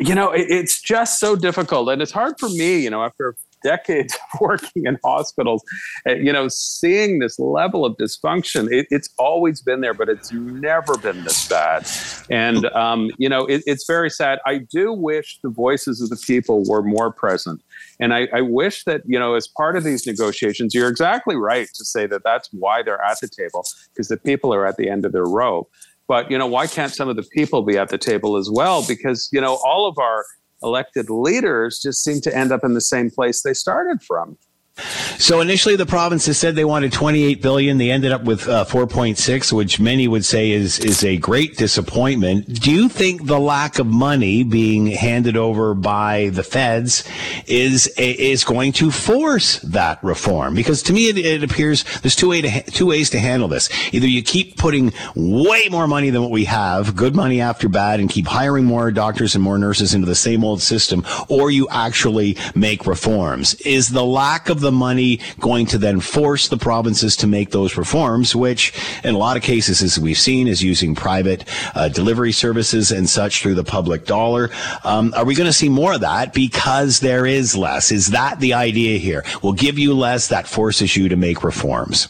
S12: you know it, it's just so difficult. And it's hard for me you know after decades of working in hospitals, uh, you know, seeing this level of dysfunction, it, it's always been there, but it's never been this bad. And, um, you know, it, it's very sad. I do wish the voices of the people were more present. And I, I, wish that, you know, as part of these negotiations, you're exactly right to say that that's why they're at the table, because the people are at the end of their rope. But, you know, why can't some of the people be at the table as well? Because, you know, all of our elected leaders just seem to end up in the same place they started from.
S3: So initially, the provinces said they wanted 28 billion. They ended up with uh, 4.6, which many would say is is a great disappointment. Do you think the lack of money being handed over by the feds is is going to force that reform? Because to me, it, it appears there's two way to two ways to handle this. Either you keep putting way more money than what we have, good money after bad, and keep hiring more doctors and more nurses into the same old system, or you actually make reforms. Is the lack of the money going to then force the provinces to make those reforms, which in a lot of cases, as we've seen, is using private uh, delivery services and such through the public dollar. Um, are we going to see more of that because there is less? Is that the idea here? We'll give you less, that forces you to make reforms.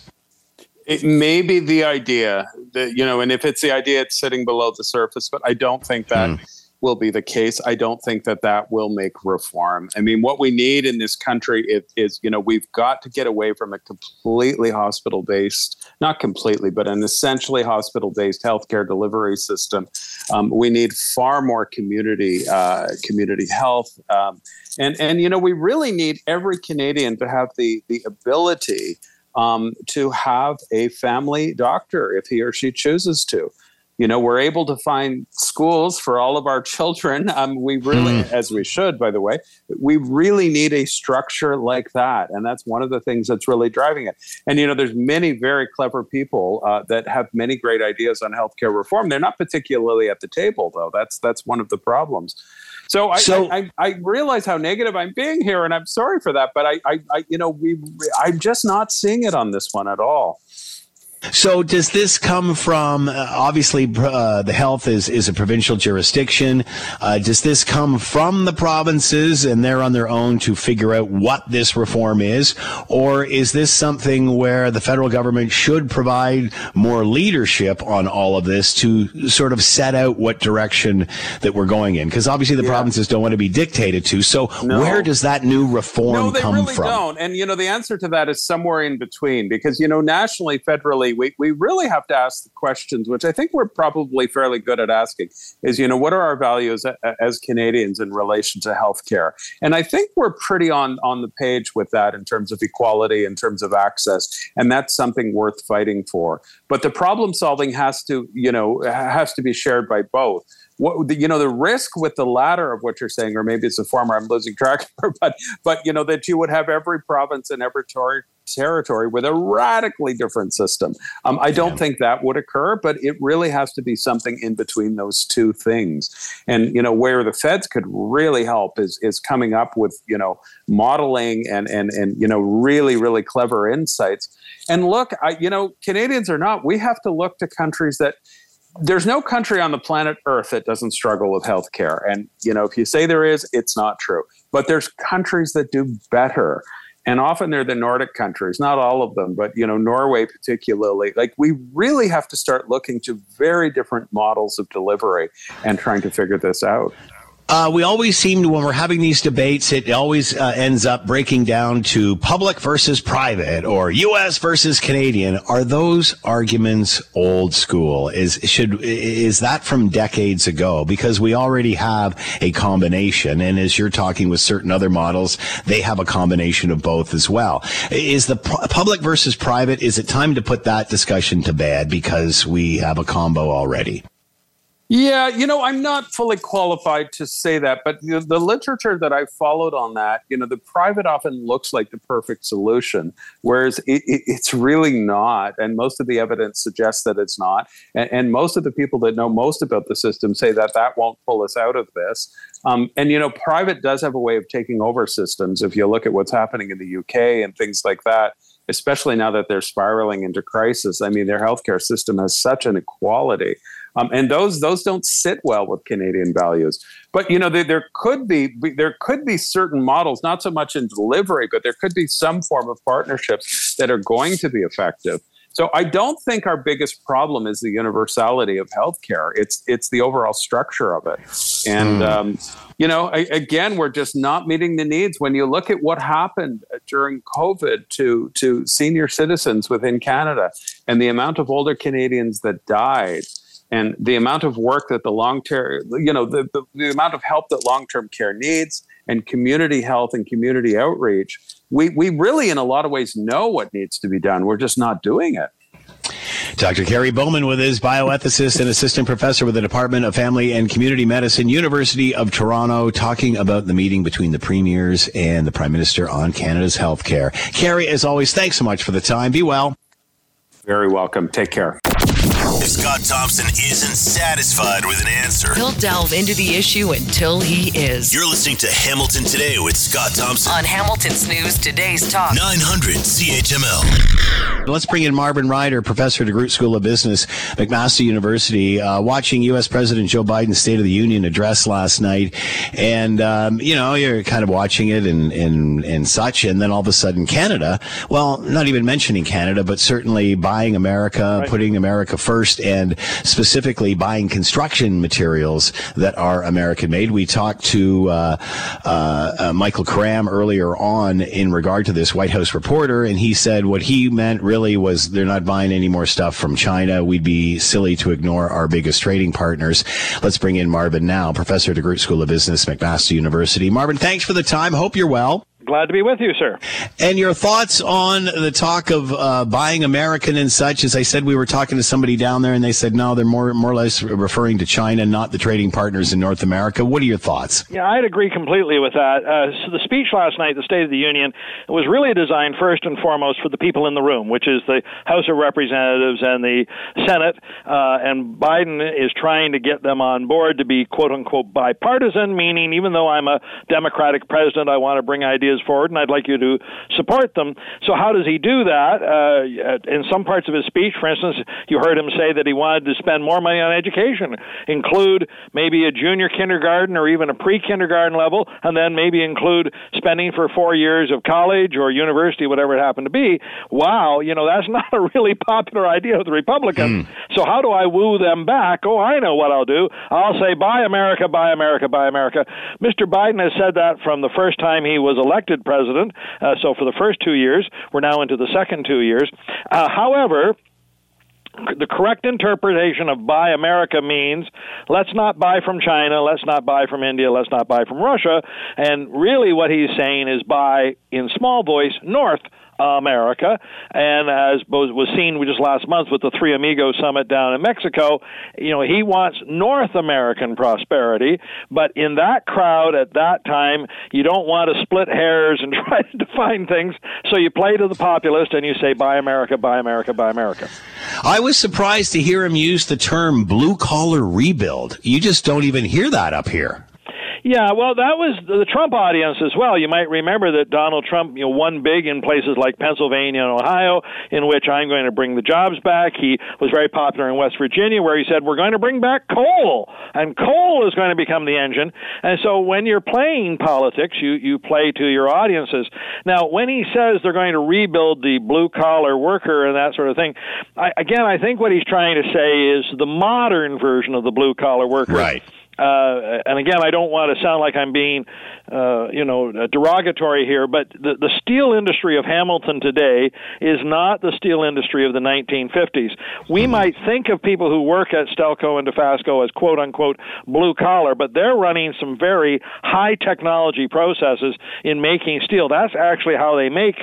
S12: It may be the idea that, you know, and if it's the idea, it's sitting below the surface, but I don't think that. Mm will be the case. I don't think that that will make reform. I mean, what we need in this country is, is you know, we've got to get away from a completely hospital based, not completely, but an essentially hospital based healthcare delivery system. Um, we need far more community uh, community health. Um, and, and, you know, we really need every Canadian to have the, the ability um, to have a family doctor if he or she chooses to you know we're able to find schools for all of our children um, we really mm. as we should by the way we really need a structure like that and that's one of the things that's really driving it and you know there's many very clever people uh, that have many great ideas on healthcare reform they're not particularly at the table though that's that's one of the problems so I, so, I, I, I, realize how negative I'm being here, and I'm sorry for that. But I, I, I, you know, we, I'm just not seeing it on this one at all.
S3: So does this come from uh, obviously uh, the health is is a provincial jurisdiction? Uh, does this come from the provinces and they're on their own to figure out what this reform is, or is this something where the federal government should provide more leadership on all of this to sort of set out what direction that we're going in? Because obviously the yeah. provinces don't want to be dictated to. So no. where does that new reform
S12: no, they
S3: come
S12: really
S3: from?
S12: Don't. And you know the answer to that is somewhere in between because you know nationally, federally we, we really have to ask the questions, which I think we're probably fairly good at asking, is, you know, what are our values as Canadians in relation to healthcare? And I think we're pretty on, on the page with that in terms of equality, in terms of access. And that's something worth fighting for. But the problem solving has to, you know, has to be shared by both what you know the risk with the latter of what you're saying or maybe it's the former i'm losing track but but you know that you would have every province and every ter- territory with a radically different system um, i don't yeah. think that would occur but it really has to be something in between those two things and you know where the feds could really help is is coming up with you know modeling and and and you know really really clever insights and look i you know canadians are not we have to look to countries that there's no country on the planet Earth that doesn't struggle with healthcare. And, you know, if you say there is, it's not true. But there's countries that do better. And often they're the Nordic countries, not all of them, but, you know, Norway particularly. Like, we really have to start looking to very different models of delivery and trying to figure this out.
S3: Uh, we always seem to, when we're having these debates, it always uh, ends up breaking down to public versus private or U.S. versus Canadian. Are those arguments old school? Is should is that from decades ago? Because we already have a combination, and as you're talking with certain other models, they have a combination of both as well. Is the pu- public versus private? Is it time to put that discussion to bed because we have a combo already?
S12: Yeah, you know, I'm not fully qualified to say that, but know, the literature that I've followed on that, you know, the private often looks like the perfect solution, whereas it, it, it's really not. And most of the evidence suggests that it's not. And, and, most of the people that know most about the system say that that won't pull us out of this. Um, and, you know, private does have a way of taking over systems. If you look at what's happening in the UK and things like that, especially now that they're spiraling into crisis, I mean, their healthcare system has such an equality um, and those those don't sit well with Canadian values. But you know, there, there could be there could be certain models, not so much in delivery, but there could be some form of partnerships that are going to be effective. So I don't think our biggest problem is the universality of healthcare. It's it's the overall structure of it, and mm. um, you know, I, again, we're just not meeting the needs. When you look at what happened during COVID to to senior citizens within Canada, and the amount of older Canadians that died, and the amount of work that the long term, you know, the, the, the amount of help that long term care needs and community health and community outreach, we, we really, in a lot of ways, know what needs to be done. We're just not doing it.
S3: Dr. Kerry Bowman with his bioethicist and assistant professor with the Department of Family and Community Medicine, University of Toronto, talking about the meeting between the premiers and the Prime Minister on Canada's health care. Kerry, as always, thanks so much for the time. Be well.
S12: Very welcome. Take care.
S1: If Scott Thompson isn't satisfied with an answer,
S9: he'll delve into the issue until he is.
S1: You're listening to Hamilton Today with Scott Thompson
S9: on Hamilton's News Today's Talk
S1: 900 CHML.
S3: Let's bring in Marvin Ryder, professor at DeGroote School of Business, McMaster University, uh, watching U.S. President Joe Biden's State of the Union address last night, and um, you know you're kind of watching it and and and such, and then all of a sudden Canada, well, not even mentioning Canada, but certainly buying America, right. putting America first first and specifically buying construction materials that are American made. We talked to uh, uh, uh, Michael Cram earlier on in regard to this White House reporter, and he said what he meant really was they're not buying any more stuff from China. We'd be silly to ignore our biggest trading partners. Let's bring in Marvin now, professor at DeGroote School of Business, McMaster University. Marvin, thanks for the time. Hope you're well.
S13: Glad to be with you, sir.
S3: And your thoughts on the talk of uh, buying American and such? As I said, we were talking to somebody down there, and they said no, they're more more or less referring to China, not the trading partners in North America. What are your thoughts?
S13: Yeah, I'd agree completely with that. Uh, so the speech last night, the State of the Union, was really designed first and foremost for the people in the room, which is the House of Representatives and the Senate. Uh, and Biden is trying to get them on board to be quote unquote bipartisan, meaning even though I'm a Democratic president, I want to bring ideas ideas forward, and I'd like you to support them. So, how does he do that? Uh, in some parts of his speech, for instance, you heard him say that he wanted to spend more money on education, include maybe a junior kindergarten or even a pre kindergarten level, and then maybe include spending for four years of college or university, whatever it happened to be. Wow, you know, that's not a really popular idea with the Republicans. Mm. So, how do I woo them back? Oh, I know what I'll do. I'll say, buy America, buy America, buy America. Mr. Biden has said that from the first time he was elected elected president. Uh, so for the first two years, we're now into the second two years. Uh, however, the correct interpretation of buy America means let's not buy from China, let's not buy from India, let's not buy from Russia. And really, what he's saying is buy in small voice North America. And as was seen just last month with the Three Amigos summit down in Mexico, you know, he wants North American prosperity. But in that crowd at that time, you don't want to split hairs and try to define things. So you play to the populist and you say, buy America, buy America, buy America.
S3: I was surprised to hear him use the term blue collar rebuild. You just don't even hear that up here.
S13: Yeah, well, that was the Trump audience as well. You might remember that Donald Trump, you know, won big in places like Pennsylvania and Ohio, in which I'm going to bring the jobs back. He was very popular in West Virginia, where he said we're going to bring back coal, and coal is going to become the engine. And so, when you're playing politics, you you play to your audiences. Now, when he says they're going to rebuild the blue collar worker and that sort of thing, I, again, I think what he's trying to say is the modern version of the blue collar worker.
S3: Right
S13: uh, and again, I don't want to sound like I'm being, uh, you know, derogatory here, but the, the steel industry of Hamilton today is not the steel industry of the 1950s. We mm-hmm. might think of people who work at Stelco and Dofasco as quote unquote blue collar, but they're running some very high technology processes in making steel. That's actually how they make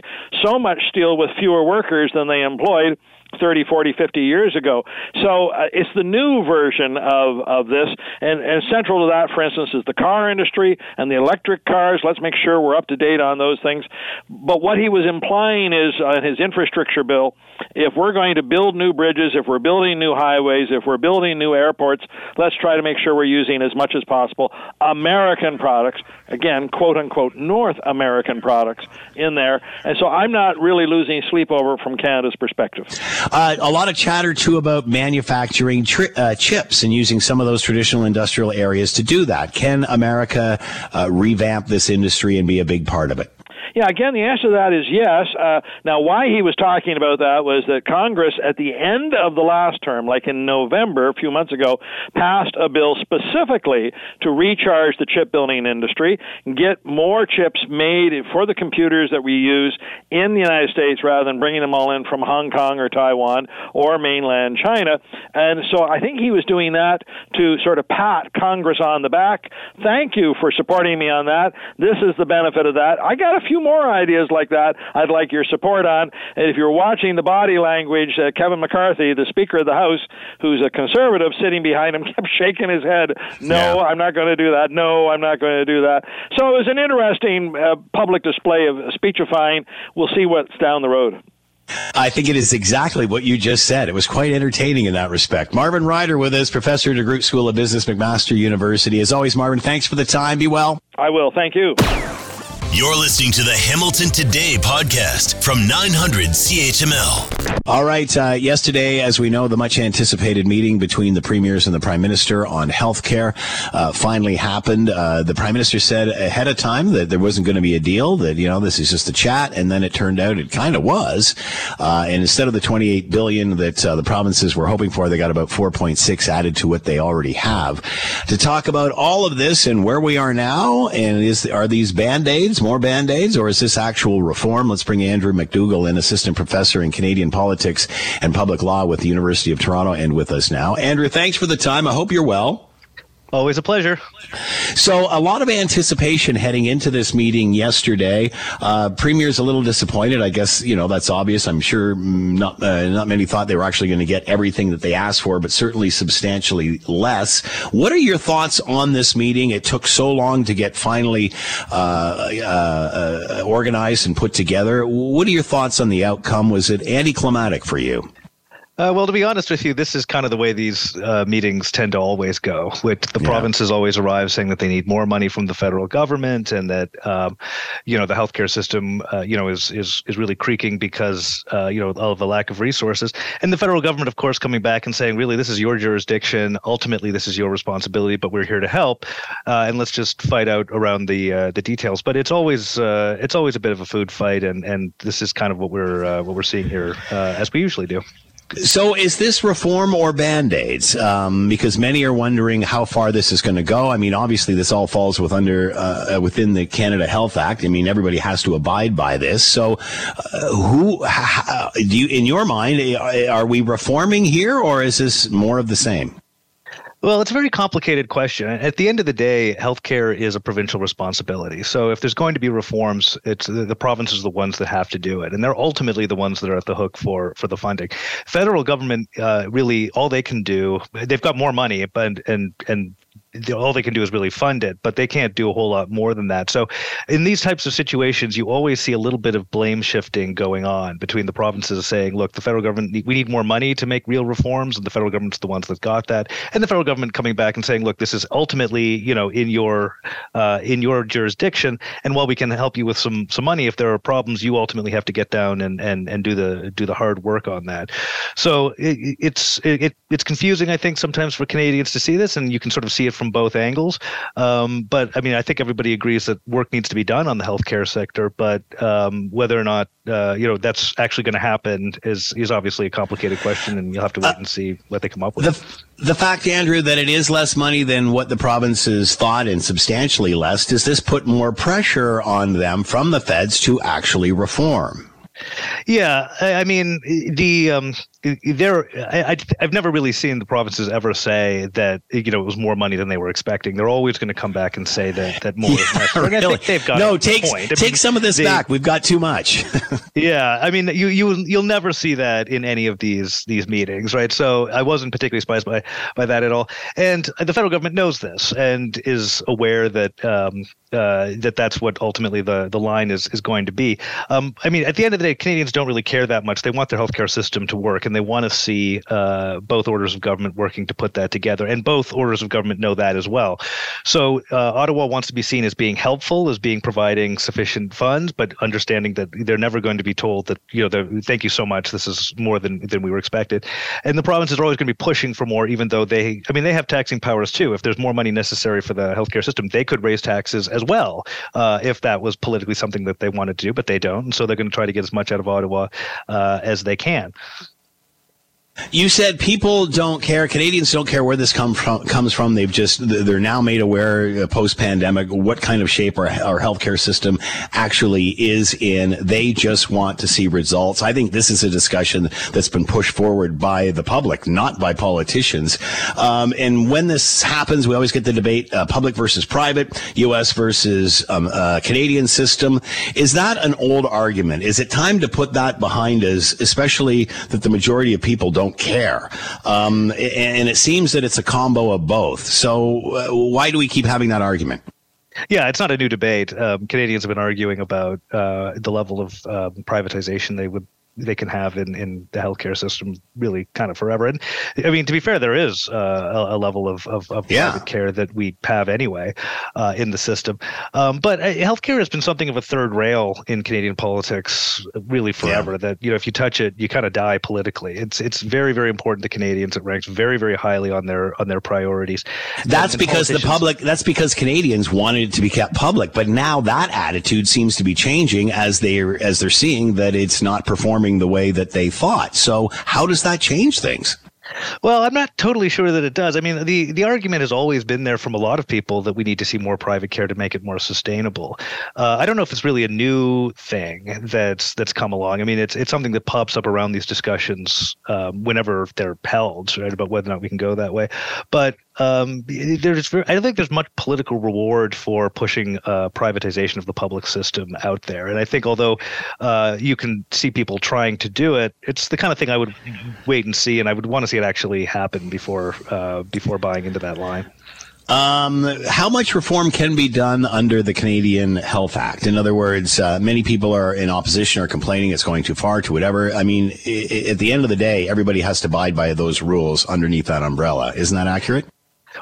S13: so much steel with fewer workers than they employed 30, 40, 50 years ago. So uh, it's the new version of, of this. And, and central to that, for instance, is the car industry and the electric cars. Let's make sure we're up to date on those things. But what he was implying is uh, his infrastructure bill if we're going to build new bridges, if we're building new highways, if we're building new airports, let's try to make sure we're using as much as possible American products, again, quote unquote, North American products in there. And so I'm not really losing sleep over from Canada's perspective.
S3: Uh, a lot of chatter too about manufacturing tri- uh, chips and using some of those traditional industrial areas to do that. Can America uh, revamp this industry and be a big part of it?
S13: Yeah, again, the answer to that is yes. Uh, now, why he was talking about that was that Congress, at the end of the last term, like in November, a few months ago, passed a bill specifically to recharge the chip building industry, get more chips made for the computers that we use in the United States rather than bringing them all in from Hong Kong or Taiwan or mainland China. And so I think he was doing that to sort of pat Congress on the back. Thank you for supporting me on that. This is the benefit of that. I got a few more ideas like that I'd like your support on. And if you're watching the body language, uh, Kevin McCarthy, the Speaker of the House, who's a conservative sitting behind him, kept shaking his head. No, yeah. I'm not going to do that. No, I'm not going to do that. So it was an interesting uh, public display of speechifying. We'll see what's down the road.
S3: I think it is exactly what you just said. It was quite entertaining in that respect. Marvin Ryder with us, professor at DeGroote School of Business, McMaster University. As always, Marvin, thanks for the time. Be well.
S13: I will. Thank you.
S1: You're listening to the Hamilton Today podcast from 900 CHML.
S3: All right. Uh, yesterday, as we know, the much anticipated meeting between the premiers and the prime minister on health care uh, finally happened. Uh, the prime minister said ahead of time that there wasn't going to be a deal, that, you know, this is just a chat. And then it turned out it kind of was. Uh, and instead of the 28 billion that uh, the provinces were hoping for, they got about 4.6 added to what they already have. To talk about all of this and where we are now, and is are these band aids? More band-aids or is this actual reform? Let's bring Andrew McDougall in, assistant professor in Canadian politics and public law with the University of Toronto and with us now. Andrew, thanks for the time. I hope you're well.
S14: Always a pleasure.
S3: So, a lot of anticipation heading into this meeting yesterday. Uh, Premier's a little disappointed. I guess you know that's obvious. I'm sure not uh, not many thought they were actually going to get everything that they asked for, but certainly substantially less. What are your thoughts on this meeting? It took so long to get finally uh, uh, uh organized and put together. What are your thoughts on the outcome? Was it anticlimactic for you?
S14: Uh, well, to be honest with you, this is kind of the way these uh, meetings tend to always go. With the yeah. provinces always arrive saying that they need more money from the federal government, and that um, you know the healthcare system, uh, you know, is is is really creaking because uh, you know of the lack of resources. And the federal government, of course, coming back and saying, really, this is your jurisdiction. Ultimately, this is your responsibility, but we're here to help, uh, and let's just fight out around the uh, the details. But it's always it's always a bit of a food fight, and and this is kind of what we're what we're seeing here as we usually do.
S3: So, is this reform or band aids? Um, because many are wondering how far this is going to go. I mean, obviously, this all falls with under uh, within the Canada Health Act. I mean, everybody has to abide by this. So, uh, who how, do you, in your mind, are we reforming here, or is this more of the same?
S14: Well, it's a very complicated question. At the end of the day, healthcare is a provincial responsibility. So if there's going to be reforms, it's the, the provinces are the ones that have to do it, and they're ultimately the ones that are at the hook for for the funding. Federal government uh, really all they can do. They've got more money, but and and all they can do is really fund it, but they can't do a whole lot more than that. So, in these types of situations, you always see a little bit of blame shifting going on between the provinces saying, "Look, the federal government, we need more money to make real reforms," and the federal government's the ones that got that, and the federal government coming back and saying, "Look, this is ultimately, you know, in your uh, in your jurisdiction, and while we can help you with some some money, if there are problems, you ultimately have to get down and and and do the do the hard work on that." So it, it's it, it's confusing, I think, sometimes for Canadians to see this, and you can sort of see it from both angles. Um, but I mean, I think everybody agrees that work needs to be done on the healthcare sector. But um, whether or not uh, you know that's actually going to happen is is obviously a complicated question, and you'll have to wait and see what they come up with.
S3: The, the fact, Andrew, that it is less money than what the provinces thought and substantially less, does this put more pressure on them from the feds to actually reform?
S14: Yeah, I, mean the um, there. I, have never really seen the provinces ever say that you know it was more money than they were expecting. They're always going to come back and say that that more.
S3: Yeah,
S14: is
S3: really.
S14: I think they've got
S3: no. Take. Take
S14: mean,
S3: some of this
S14: they-
S3: back. We've got too much.
S14: yeah, I mean, you you you'll never see that in any of these these meetings, right? So I wasn't particularly surprised by by that at all. And the federal government knows this and is aware that um, uh, that that's what ultimately the the line is is going to be. Um, I mean, at the end of the day, Canadians don't really care that much. They want their healthcare system to work, and they want to see uh, both orders of government working to put that together. And both orders of government know that as well. So uh, Ottawa wants to be seen as being helpful, as being providing sufficient funds, but understanding that they're never going to be told that you know, thank you so much, this is more than than we were expected. And the provinces are always going to be pushing for more, even though they, I mean, they have taxing powers too. If there's more money necessary for the healthcare system, they could raise taxes as well uh, if that was politically something that they wanted to do, but they don't. And so they're going to try to get as much out of Ottawa uh, as they can.
S3: You said people don't care. Canadians don't care where this come from, comes from. They've just they're now made aware post pandemic what kind of shape our our healthcare system actually is in. They just want to see results. I think this is a discussion that's been pushed forward by the public, not by politicians. Um, and when this happens, we always get the debate: uh, public versus private, U.S. versus um, uh, Canadian system. Is that an old argument? Is it time to put that behind us, especially that the majority of people don't care? Um, and, it seems that it's a combo of both. So uh, why do we keep having that argument?
S14: Yeah, it's not a new debate. Um, Canadians have been arguing about uh, the level of um, privatization they would they can have in, in the healthcare system really kind of forever. And I mean, to be fair, there is uh, a, a level of, of, of
S3: Yeah.
S14: private care that we have anyway uh, in the system. Um, but uh, healthcare has been something of a third rail in Canadian politics really forever. That you know, if you touch it, you kind of die politically. It's it's very very important to Canadians. It ranks very very highly on their on their priorities.
S3: That's
S14: And
S3: because the public, that's because Canadians wanted it to be kept public. But now that attitude seems to be changing as they're, as they're seeing that it's not performing the way that they thought. So how does that change things?
S14: Well, I'm not totally sure that it does. I mean, the the argument has always been there from a lot of people that we need to see more private care to make it more sustainable. Uh, I don't know if it's really a new thing that's that's come along. I mean, it's it's something that pops up around these discussions um, whenever they're held, right, about whether or not we can go that way. But um, there's I don't think there's much political reward for pushing uh, privatization of the public system out there. And I think although uh, you can see people trying to do it, it's the kind of thing I would wait and see, and I would want to see it actually happen before uh, before buying into that line.
S3: Um, how much reform can be done under the Canadian Health Act? In other words, uh, many people are in opposition or complaining it's going too far to whatever. I mean, i- at the end of the day, everybody has to abide by those rules underneath that umbrella. Isn't that accurate?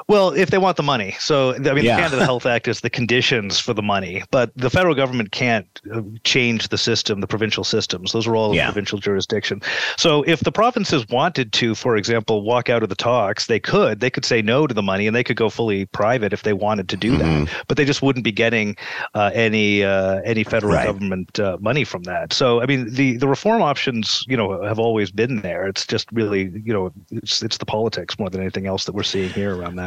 S14: Well, if they want the money. So, I mean,
S3: Yeah.
S14: the Canada Health Act is the conditions for the money, but the federal government can't uh, change the system, the provincial systems. Those are all
S3: Yeah.
S14: provincial jurisdiction. So, if the provinces wanted to, for example, walk out of the talks, they could. They could say no to the money and they could go fully private if they wanted to do
S3: Mm-hmm.
S14: that. But they just wouldn't be getting uh, any uh, any federal
S3: Right.
S14: government uh, money from that. So, I mean, the the reform options, you know, have always been there. It's just really, you know, it's it's the politics more than anything else that we're seeing here around that.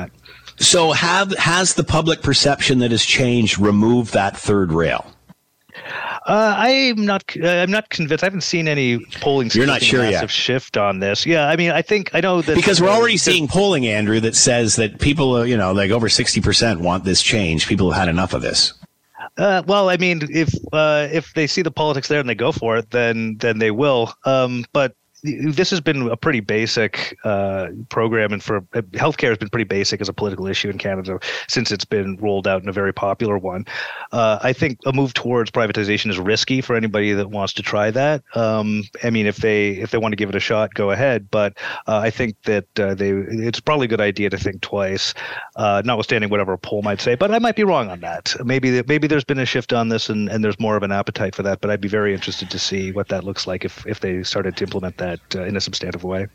S3: So have has the public perception that has changed removed that third rail?
S14: Uh, I'm not. Uh, I'm not convinced. I haven't seen any polling.
S3: You're not sure yet?
S14: shift on this. Yeah, I mean, I think I know that
S3: Because we're already seeing polling, Andrew, that says that people, you know, like over 60% want this change. People have had enough of this.
S14: Uh, well, I mean, if uh, if they see the politics there and they go for it, then then they will. Um, but this has been a pretty basic uh, program, and for healthcare has been pretty basic as a political issue in Canada since it's been rolled out in a very popular one. Uh, I think a move towards privatization is risky for anybody that wants to try that. Um, I mean, if they if they want to give it a shot, go ahead. But uh, I think that uh, they it's probably a good idea to think twice, uh, notwithstanding whatever a poll might say. But I might be wrong on that. Maybe maybe there's been a shift on this, and, and there's more of an appetite for that. But I'd be very interested to see what that looks like if if they started to implement that uh, in a substantive way.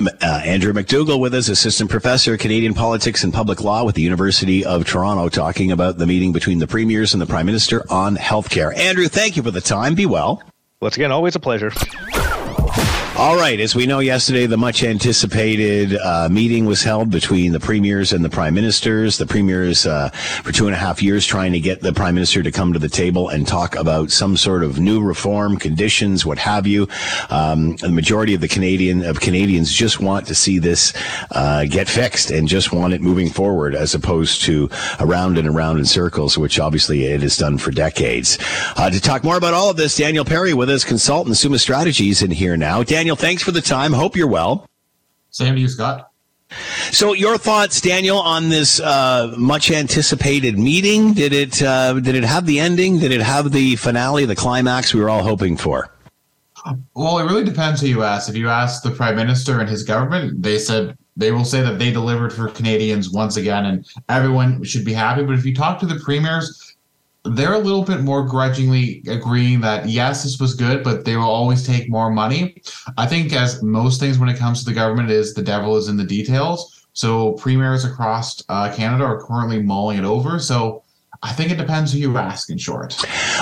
S3: Uh, Andrew McDougall with us, assistant professor, Canadian politics and public law with the University of Toronto, talking about the meeting between the premiers and the prime minister on healthcare. Andrew, thank you for the time. Be well.
S14: Once again, always a pleasure.
S3: All right. As we know, yesterday, the much anticipated uh, meeting was held between the premiers and the prime ministers. The premiers, uh, for two and a half years, trying to get the prime minister to come to the table and talk about some sort of new reform, conditions, what have you. Um, the majority of the Canadian of Canadians just want to see this uh, get fixed and just want it moving forward, as opposed to around and around in circles, which obviously it has done for decades. Uh, to talk more about all of this, Daniel Perry with us, consultant, Summa Strategies, in here now. Daniel. Daniel, thanks for the time. Hope you're well.
S15: Same to you, Scott.
S3: So, your thoughts, Daniel, on this uh, much anticipated meeting? Did it uh, did it have the ending? Did it have the finale, the climax we were all hoping for?
S15: Well, it really depends who you ask. If you ask the prime minister and his government, they said they will say that they delivered for Canadians once again, and everyone should be happy. But if you talk to the premiers, they're a little bit more grudgingly agreeing that yes, this was good, but they will always take more money. I think, as most things when it comes to the government, is the devil is in the details. So premiers across uh, Canada are currently mulling it over. So I think it depends who you ask, in short.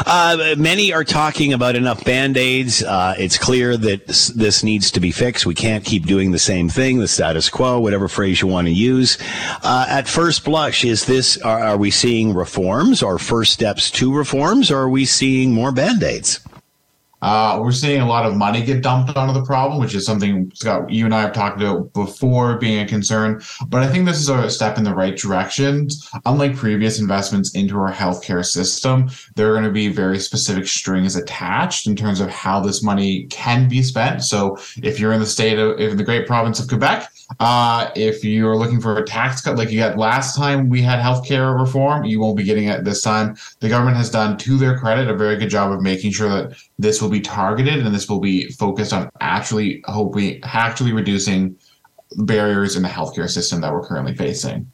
S3: Uh, many are talking about enough band aids. Uh, it's clear that this, needs to be fixed. We can't keep doing the same thing, the status quo, whatever phrase you want to use. Uh, at first blush, is this are, are we seeing reforms or first steps to reforms, or are we seeing more band aids?
S15: Uh, we're seeing a lot of money get dumped onto the problem, which is something Scott, you and I have talked about before being a concern. But I think this is a step in the right direction. Unlike previous investments into our healthcare system, there are going to be very specific strings attached in terms of how this money can be spent. So if you're in the state of, in the great province of Quebec, uh, if you're looking for a tax cut like you got last time we had healthcare reform, you won't be getting it this time. The government has done, to their credit, a very good job of making sure that this will be targeted and this will be focused on actually hoping actually reducing barriers in the healthcare system that we're currently facing.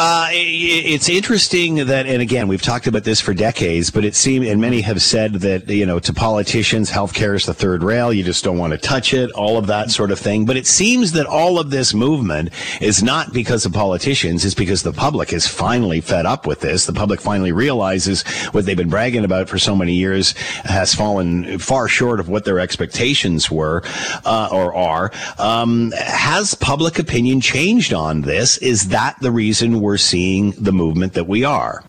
S3: Uh, it's interesting that, and again, we've talked about this for decades, but it seems, and many have said that, you know, to politicians, healthcare is the third rail. You just don't want to touch it, all of that sort of thing. But it seems that all of this movement is not because of politicians, it's because the public is finally fed up with this. The public finally realizes what they've been bragging about for so many years has fallen far short of what their expectations were, uh, or are. Um, has public opinion changed on this? Is that the reason we're seeing the movement that we are.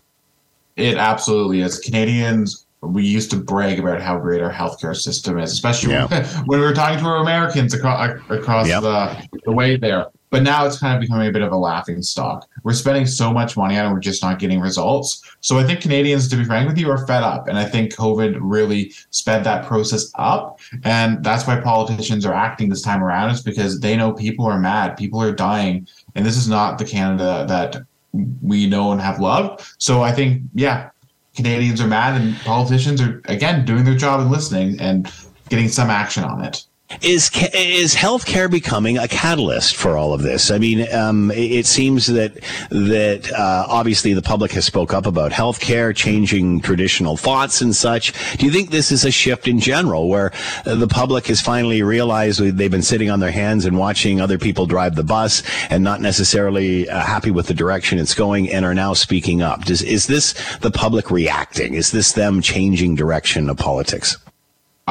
S15: It absolutely is. Canadians, we used to brag about how great our healthcare system is, especially yeah. when we were talking to our Americans across, across yep. the, the way there. But now it's kind of becoming a bit of a laughing stock. We're spending so much money on it, we're just not getting results. So I think Canadians, to be frank with you, are fed up. And I think COVID really sped that process up. And that's why politicians are acting this time around, is because they know people are mad, people are dying. And this is not the Canada that we know and have loved. So I think, yeah, Canadians are mad and politicians are, again, doing their job and listening and getting some action on it.
S3: Is is healthcare becoming a catalyst for all of this? I mean, um, it seems that that uh, obviously the public has spoke up about healthcare, changing traditional thoughts and such. Do you think this is a shift in general, where the public has finally realized they've been sitting on their hands and watching other people drive the bus and not necessarily uh, happy with the direction it's going, and are now speaking up? Does is this the public reacting? Is this them changing direction of politics?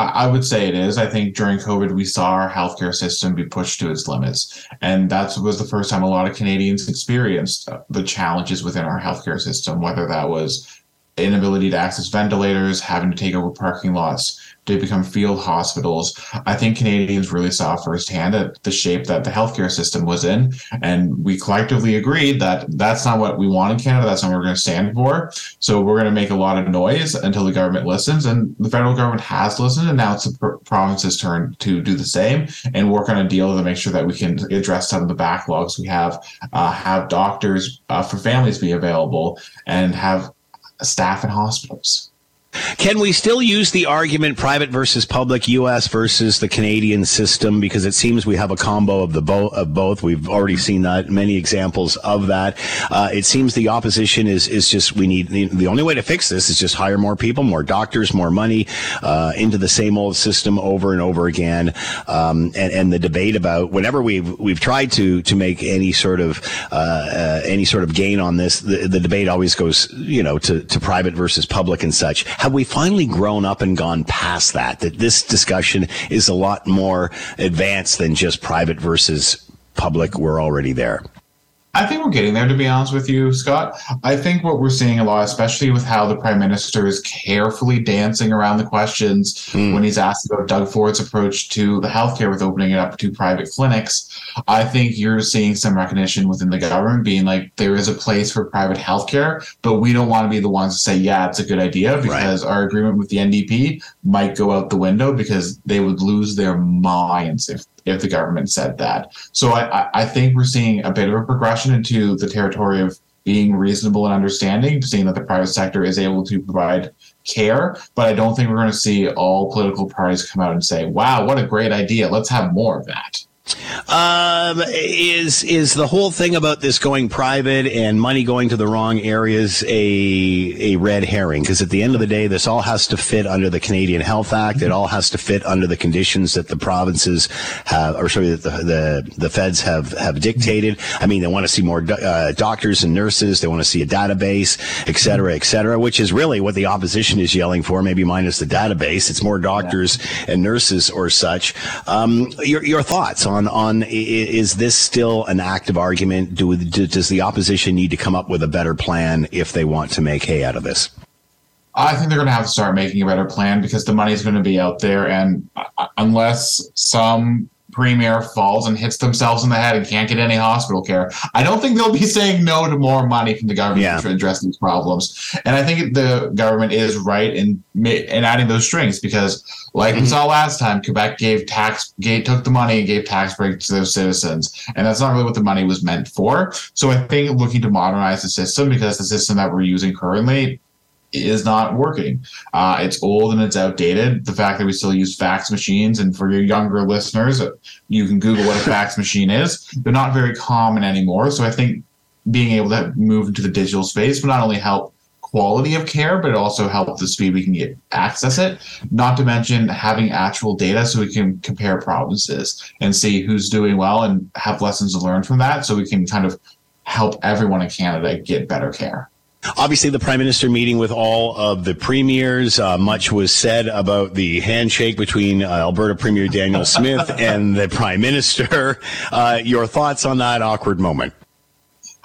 S15: I would say it is. I think during COVID, we saw our healthcare system be pushed to its limits. And that was the first time a lot of Canadians experienced uh, the challenges within our healthcare system, whether that was inability to access ventilators, having to take over parking lots, to become field hospitals. I think Canadians really saw firsthand the shape that the healthcare system was in. And we collectively agreed that that's not what we want in Canada. That's not what we're going to stand for. So we're going to make a lot of noise until the government listens. And the federal government has listened. And now it's the province's turn to do the same and work on a deal to make sure that we can address some of the backlogs we have, uh, have doctors uh, for families be available, and have staff in hospitals.
S3: Can we still use the argument private versus public, U.S. versus the Canadian system? Because it seems we have a combo of the bo- of both. We've already seen that many examples of that. Uh, it seems the opposition is is just we need the, only way to fix this is just hire more people, more doctors, more money uh, into the same old system over and over again. Um, and, and the debate about whenever we've we've tried to to make any sort of uh, uh any sort of gain on this, the, the debate always goes you know to to private versus public and such have we finally grown up and gone past that? That this discussion is a lot more advanced than just private versus public. We're already there.
S15: I think we're getting there, to be honest with you, Scott. I think what we're seeing a lot, especially with how the prime minister is carefully dancing around the questions mm. when he's asked about Doug Ford's approach to the healthcare with opening it up to private clinics. I think you're seeing some recognition within the government being like, there is a place for private healthcare, but we don't want to be the ones to say, yeah, it's a good idea because right. our agreement with the NDP might go out the window because they would lose their minds if if the government said that. So I, I think we're seeing a bit of a progression into the territory of being reasonable and understanding, seeing that the private sector is able to provide care. But I don't think we're going to see all political parties come out and say, wow, what a great idea. Let's have more of that.
S3: Um, is is the whole thing about this going private and money going to the wrong areas a a red herring? Because at the end of the day, this all has to fit under the Canadian Health Act. It all has to fit under the conditions that the provinces have, or sorry, that the the, the feds have have dictated. I mean, they want to see more uh, doctors and nurses. They want to see a database, et cetera, et cetera, which is really what the opposition is yelling for. Maybe minus the database, it's more doctors yeah. and nurses or such. Um, your your thoughts on on on is this still an active argument? Do, does the opposition need to come up with a better plan if they want to make hay out of this?
S15: I think they're going to have to start making a better plan because the money is going to be out there, and uh, unless some premier falls and hits themselves in the head and can't get any hospital care. I don't think they'll be saying no to more money from the government yeah. to address these problems. And I think the government is right in in adding those strings because, like mm-hmm. we saw last time, Quebec gave tax gave, took the money and gave tax breaks to their citizens, and that's not really what the money was meant for. So I think looking to modernize the system because the system that we're using currently is not working. Uh, it's old and it's outdated. The fact that we still use fax machines, and for your younger listeners, you can Google what a fax machine is. They're not very common anymore. So I think being able to move into the digital space will not only help quality of care, but it also help the speed we can get access it. Not to mention having actual data so we can compare provinces and see who's doing well and have lessons to learn from that so we can kind of help everyone in Canada get better care.
S3: Obviously, the prime minister meeting with all of the premiers. Uh, much was said about the handshake between uh, Alberta Premier Danielle Smith and the prime minister. Uh, your thoughts on that awkward moment?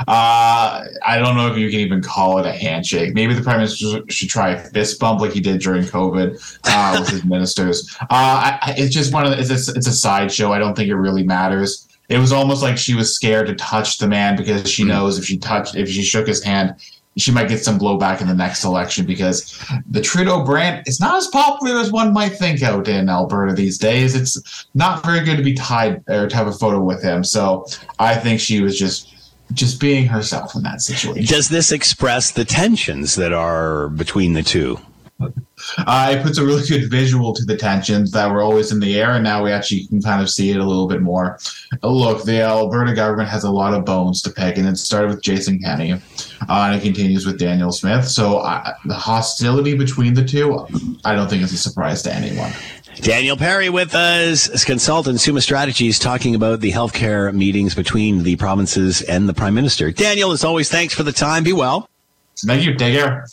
S15: Uh, I don't know if you can even call it a handshake. Maybe the prime minister should try a fist bump like he did during COVID uh, with his ministers. Uh, I, it's just one of the, it's a, it's a sideshow. I don't think it really matters. It was almost like she was scared to touch the man because she hmm. knows if she touched, if she shook his hand, she might get some blowback in the next election because the Trudeau brand is not as popular as one might think out in Alberta these days. It's not very good to be tied or to have a photo with him. So I think she was just just being herself in that situation.
S3: Does this express the tensions that are between the two?
S15: Uh, it puts a really good visual to the tensions that were always in the air, and now we actually can kind of see it a little bit more. Look, the Alberta government has a lot of bones to pick, and it started with Jason Kenney, uh, and it continues with Danielle Smith. So uh, the hostility between the two, I don't think is a surprise to anyone.
S3: Daniel Perry with us, consultant Summa Strategies, talking about the healthcare meetings between the provinces and the Prime Minister. Daniel, as always, thanks for the time. Be well.
S15: Thank you. Take care.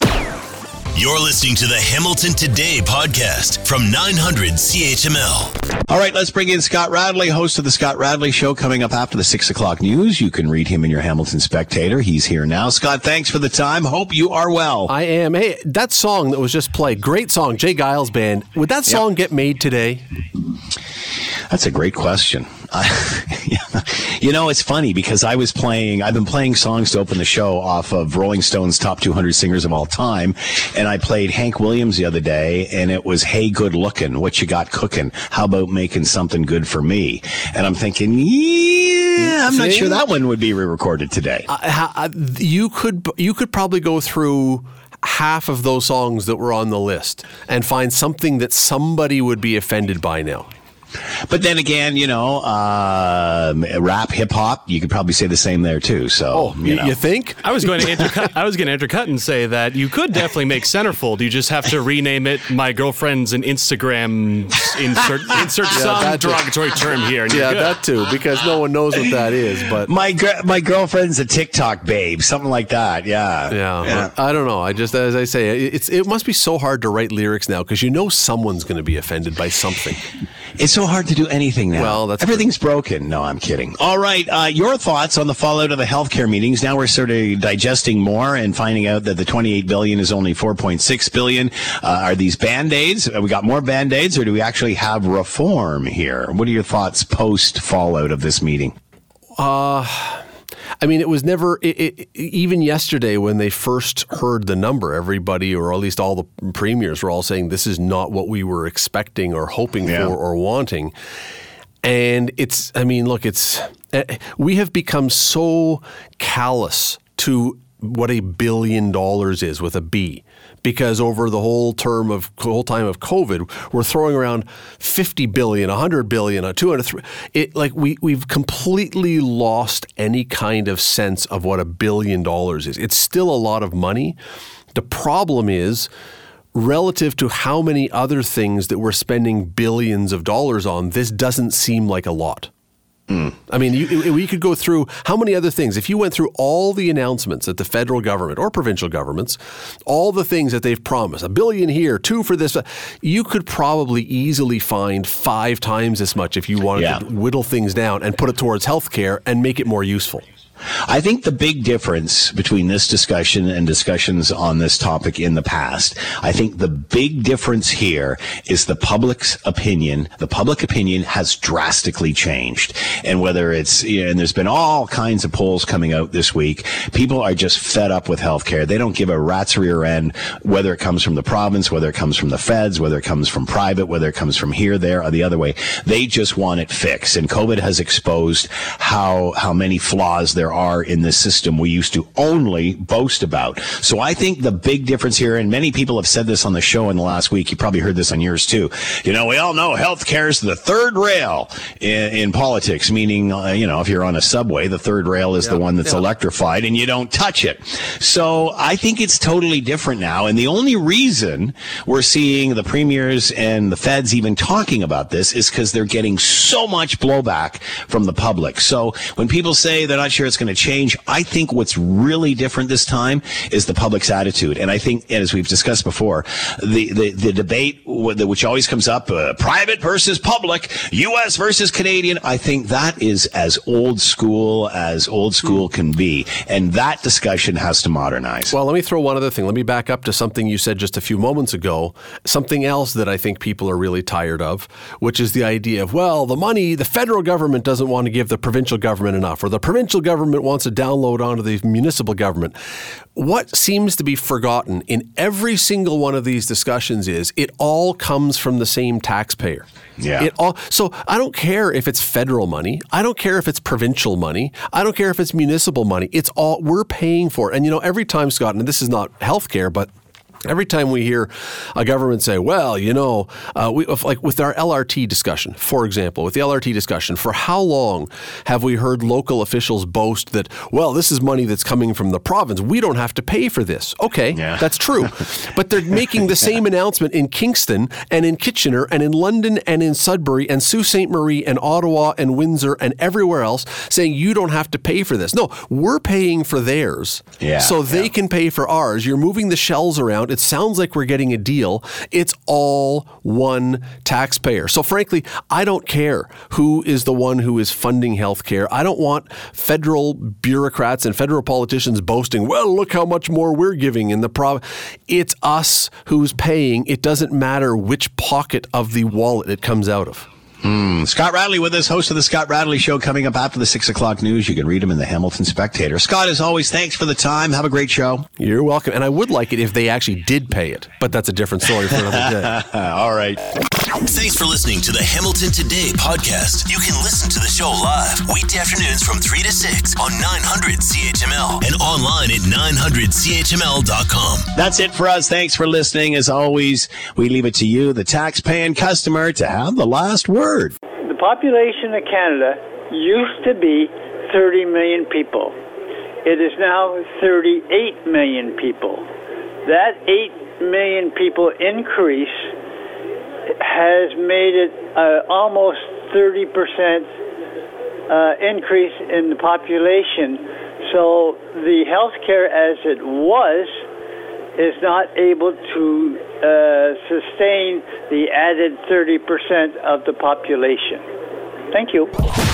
S1: You're listening to the Hamilton Today podcast from 900 CHML.
S3: All right, let's bring in Scott Radley, host of the Scott Radley Show, coming up after the six o'clock news. You can read him in your Hamilton Spectator. He's here now. Scott, thanks for the time. Hope you are well.
S16: I am. Hey, that song that was just played, great song, J. Geils Band. Would that song yep. get made today?
S3: That's a great question. you know, it's funny because I was playing, I've been playing songs to open the show off of Rolling Stone's top 200 singers of all time. And I played Hank Williams the other day and it was, Hey, good looking. What you got cooking? How about making something good for me? And I'm thinking, yeah, I'm not sure that one would be re recorded today.
S16: Uh, you could, you could probably go through half of those songs that were on the list and find something that somebody would be offended by now.
S3: But then again, you know, um, rap, hip hop, you could probably say the same there too. So,
S16: oh, you, know.
S3: you
S16: think?
S17: I was going to intercut. I was going to intercut and say that you could definitely make centerfold. You just have to rename it. My girlfriend's an Instagram insert insert
S16: Yeah,
S17: some
S16: that too.
S17: derogatory term here.
S16: Yeah,
S17: good.
S16: that too, because no one knows what that is. But
S3: my gr- my girlfriend's a TikTok babe, something like that. Yeah,
S16: Yeah, I don't know. I just, as I say, it's it must be so hard to write lyrics now because you know someone's going to be offended by something.
S3: It's so hard to do anything now.
S16: Well, that's
S3: everything's broken. No, I'm kidding. All right, uh, your thoughts on the fallout of the healthcare meetings? Now we're sort of digesting more and finding out that the 28 billion is only 4.6 billion. Uh, are these band aids? We got more band aids, or do we actually have reform here? What are your thoughts post fallout of this meeting?
S16: Uh, I mean, it was never, it, it, even yesterday when they first heard the number, everybody, or at least all the premiers, were all saying this is not what we were expecting or hoping
S3: Yeah.
S16: for or wanting. And it's, I mean, look, it's, eh, we have become so callous to what a billion dollars is with a B. Because over the whole term of whole time of COVID, we're throwing around 50 billion, 100 billion, a 200 three- it like we we've completely lost any kind of sense of what a billion dollars is. It's still a lot of money. The problem is relative to how many other things that we're spending billions of dollars on, this doesn't seem like a lot. I mean, you, we could go through how many other things. If you went through all the announcements that the federal government or provincial governments, all the things that they've promised, a billion here, two for this, you could probably easily find five times as much if you wanted
S3: Yeah.
S16: to whittle things down and put it towards healthcare and make it more useful.
S3: I think the big difference between this discussion and discussions on this topic in the past, I think the big difference here is the public's opinion. The public opinion has drastically changed. And whether it's, you know, and there's been all kinds of polls coming out this week, people are just fed up with healthcare. They don't give a rat's rear end whether it comes from the province, whether it comes from the feds, whether it comes from private, whether it comes from here, there, or the other way. They just want it fixed. And COVID has exposed how, how many flaws there are in this system we used to only boast about. So I think the big difference here, and many people have said this on the show in the last week, you probably heard this on yours too. You know, we all know healthcare is the third rail in, in politics, meaning, uh, you know, if you're on a subway, the third rail is the one that's electrified and you don't touch it. So I think it's totally different now. And the only reason we're seeing the premiers and the feds even talking about this is because they're getting so much blowback from the public. So when people say they're not sure it's going to change, I think what's really different this time is the public's attitude. And I think, and as we've discussed before, the, the, the debate, which always comes up, uh, private versus public, U.S. versus Canadian, I think that is as old school as old school can be. And that discussion has to modernize.
S16: Well, let me throw one other thing. Let me back up to something you said just a few moments ago. Something else that I think people are really tired of, which is the idea of, well, the money, the federal government doesn't want to give the provincial government enough, or the provincial government wants to download onto the municipal government. What seems to be forgotten in every single one of these discussions is it all comes from the same taxpayer.
S3: Yeah.
S16: It all so I don't care if it's federal money. I don't care if it's provincial money. I don't care if it's municipal money. It's all we're paying for. it. And you know, every time Scott, and this is not healthcare, but Every time we hear a government say, "Well, you know," uh, we, like with our LRT discussion, for example, with the LRT discussion, for how long have we heard local officials boast that, "Well, this is money that's coming from the province. We don't have to pay for this." Okay, that's true, but they're making the same announcement in Kingston and in Kitchener and in London and in Sudbury and Sault Ste. Marie and Ottawa and Windsor and everywhere else, saying you don't have to pay for this. No, we're paying for theirs,
S3: Yeah,
S16: so they can pay for ours. You're moving the shells around. It sounds like we're getting a deal. It's all one taxpayer. So, frankly, I don't care who is the one who is funding healthcare. I don't want federal bureaucrats and federal politicians boasting, well, look how much more we're giving in the province. It's us who's paying. It doesn't matter which pocket of the wallet it comes out of.
S3: Hmm. Scott Radley with us, host of the Scott Radley Show, coming up after the six o'clock news. You can read him in the Hamilton Spectator. Scott, as always, thanks for the time. Have a great show.
S16: You're welcome. And I would like it if they actually did pay it, but that's a different story for another day.
S3: All right.
S1: Thanks for listening to the Hamilton Today podcast. You can listen to the show live weekday afternoons from 3 to 6 on 900 CHML and online at 900CHML.com.
S3: That's it for us. Thanks for listening. As always, we leave it to you, the tax-paying customer, to have the last word.
S18: The population of Canada used to be 30 million people. It is now 38 million people. That 8 million people increase has made it uh, almost 30% uh, increase in the population. So the healthcare as it was is not able to uh, sustain the added 30% of the population. Thank you.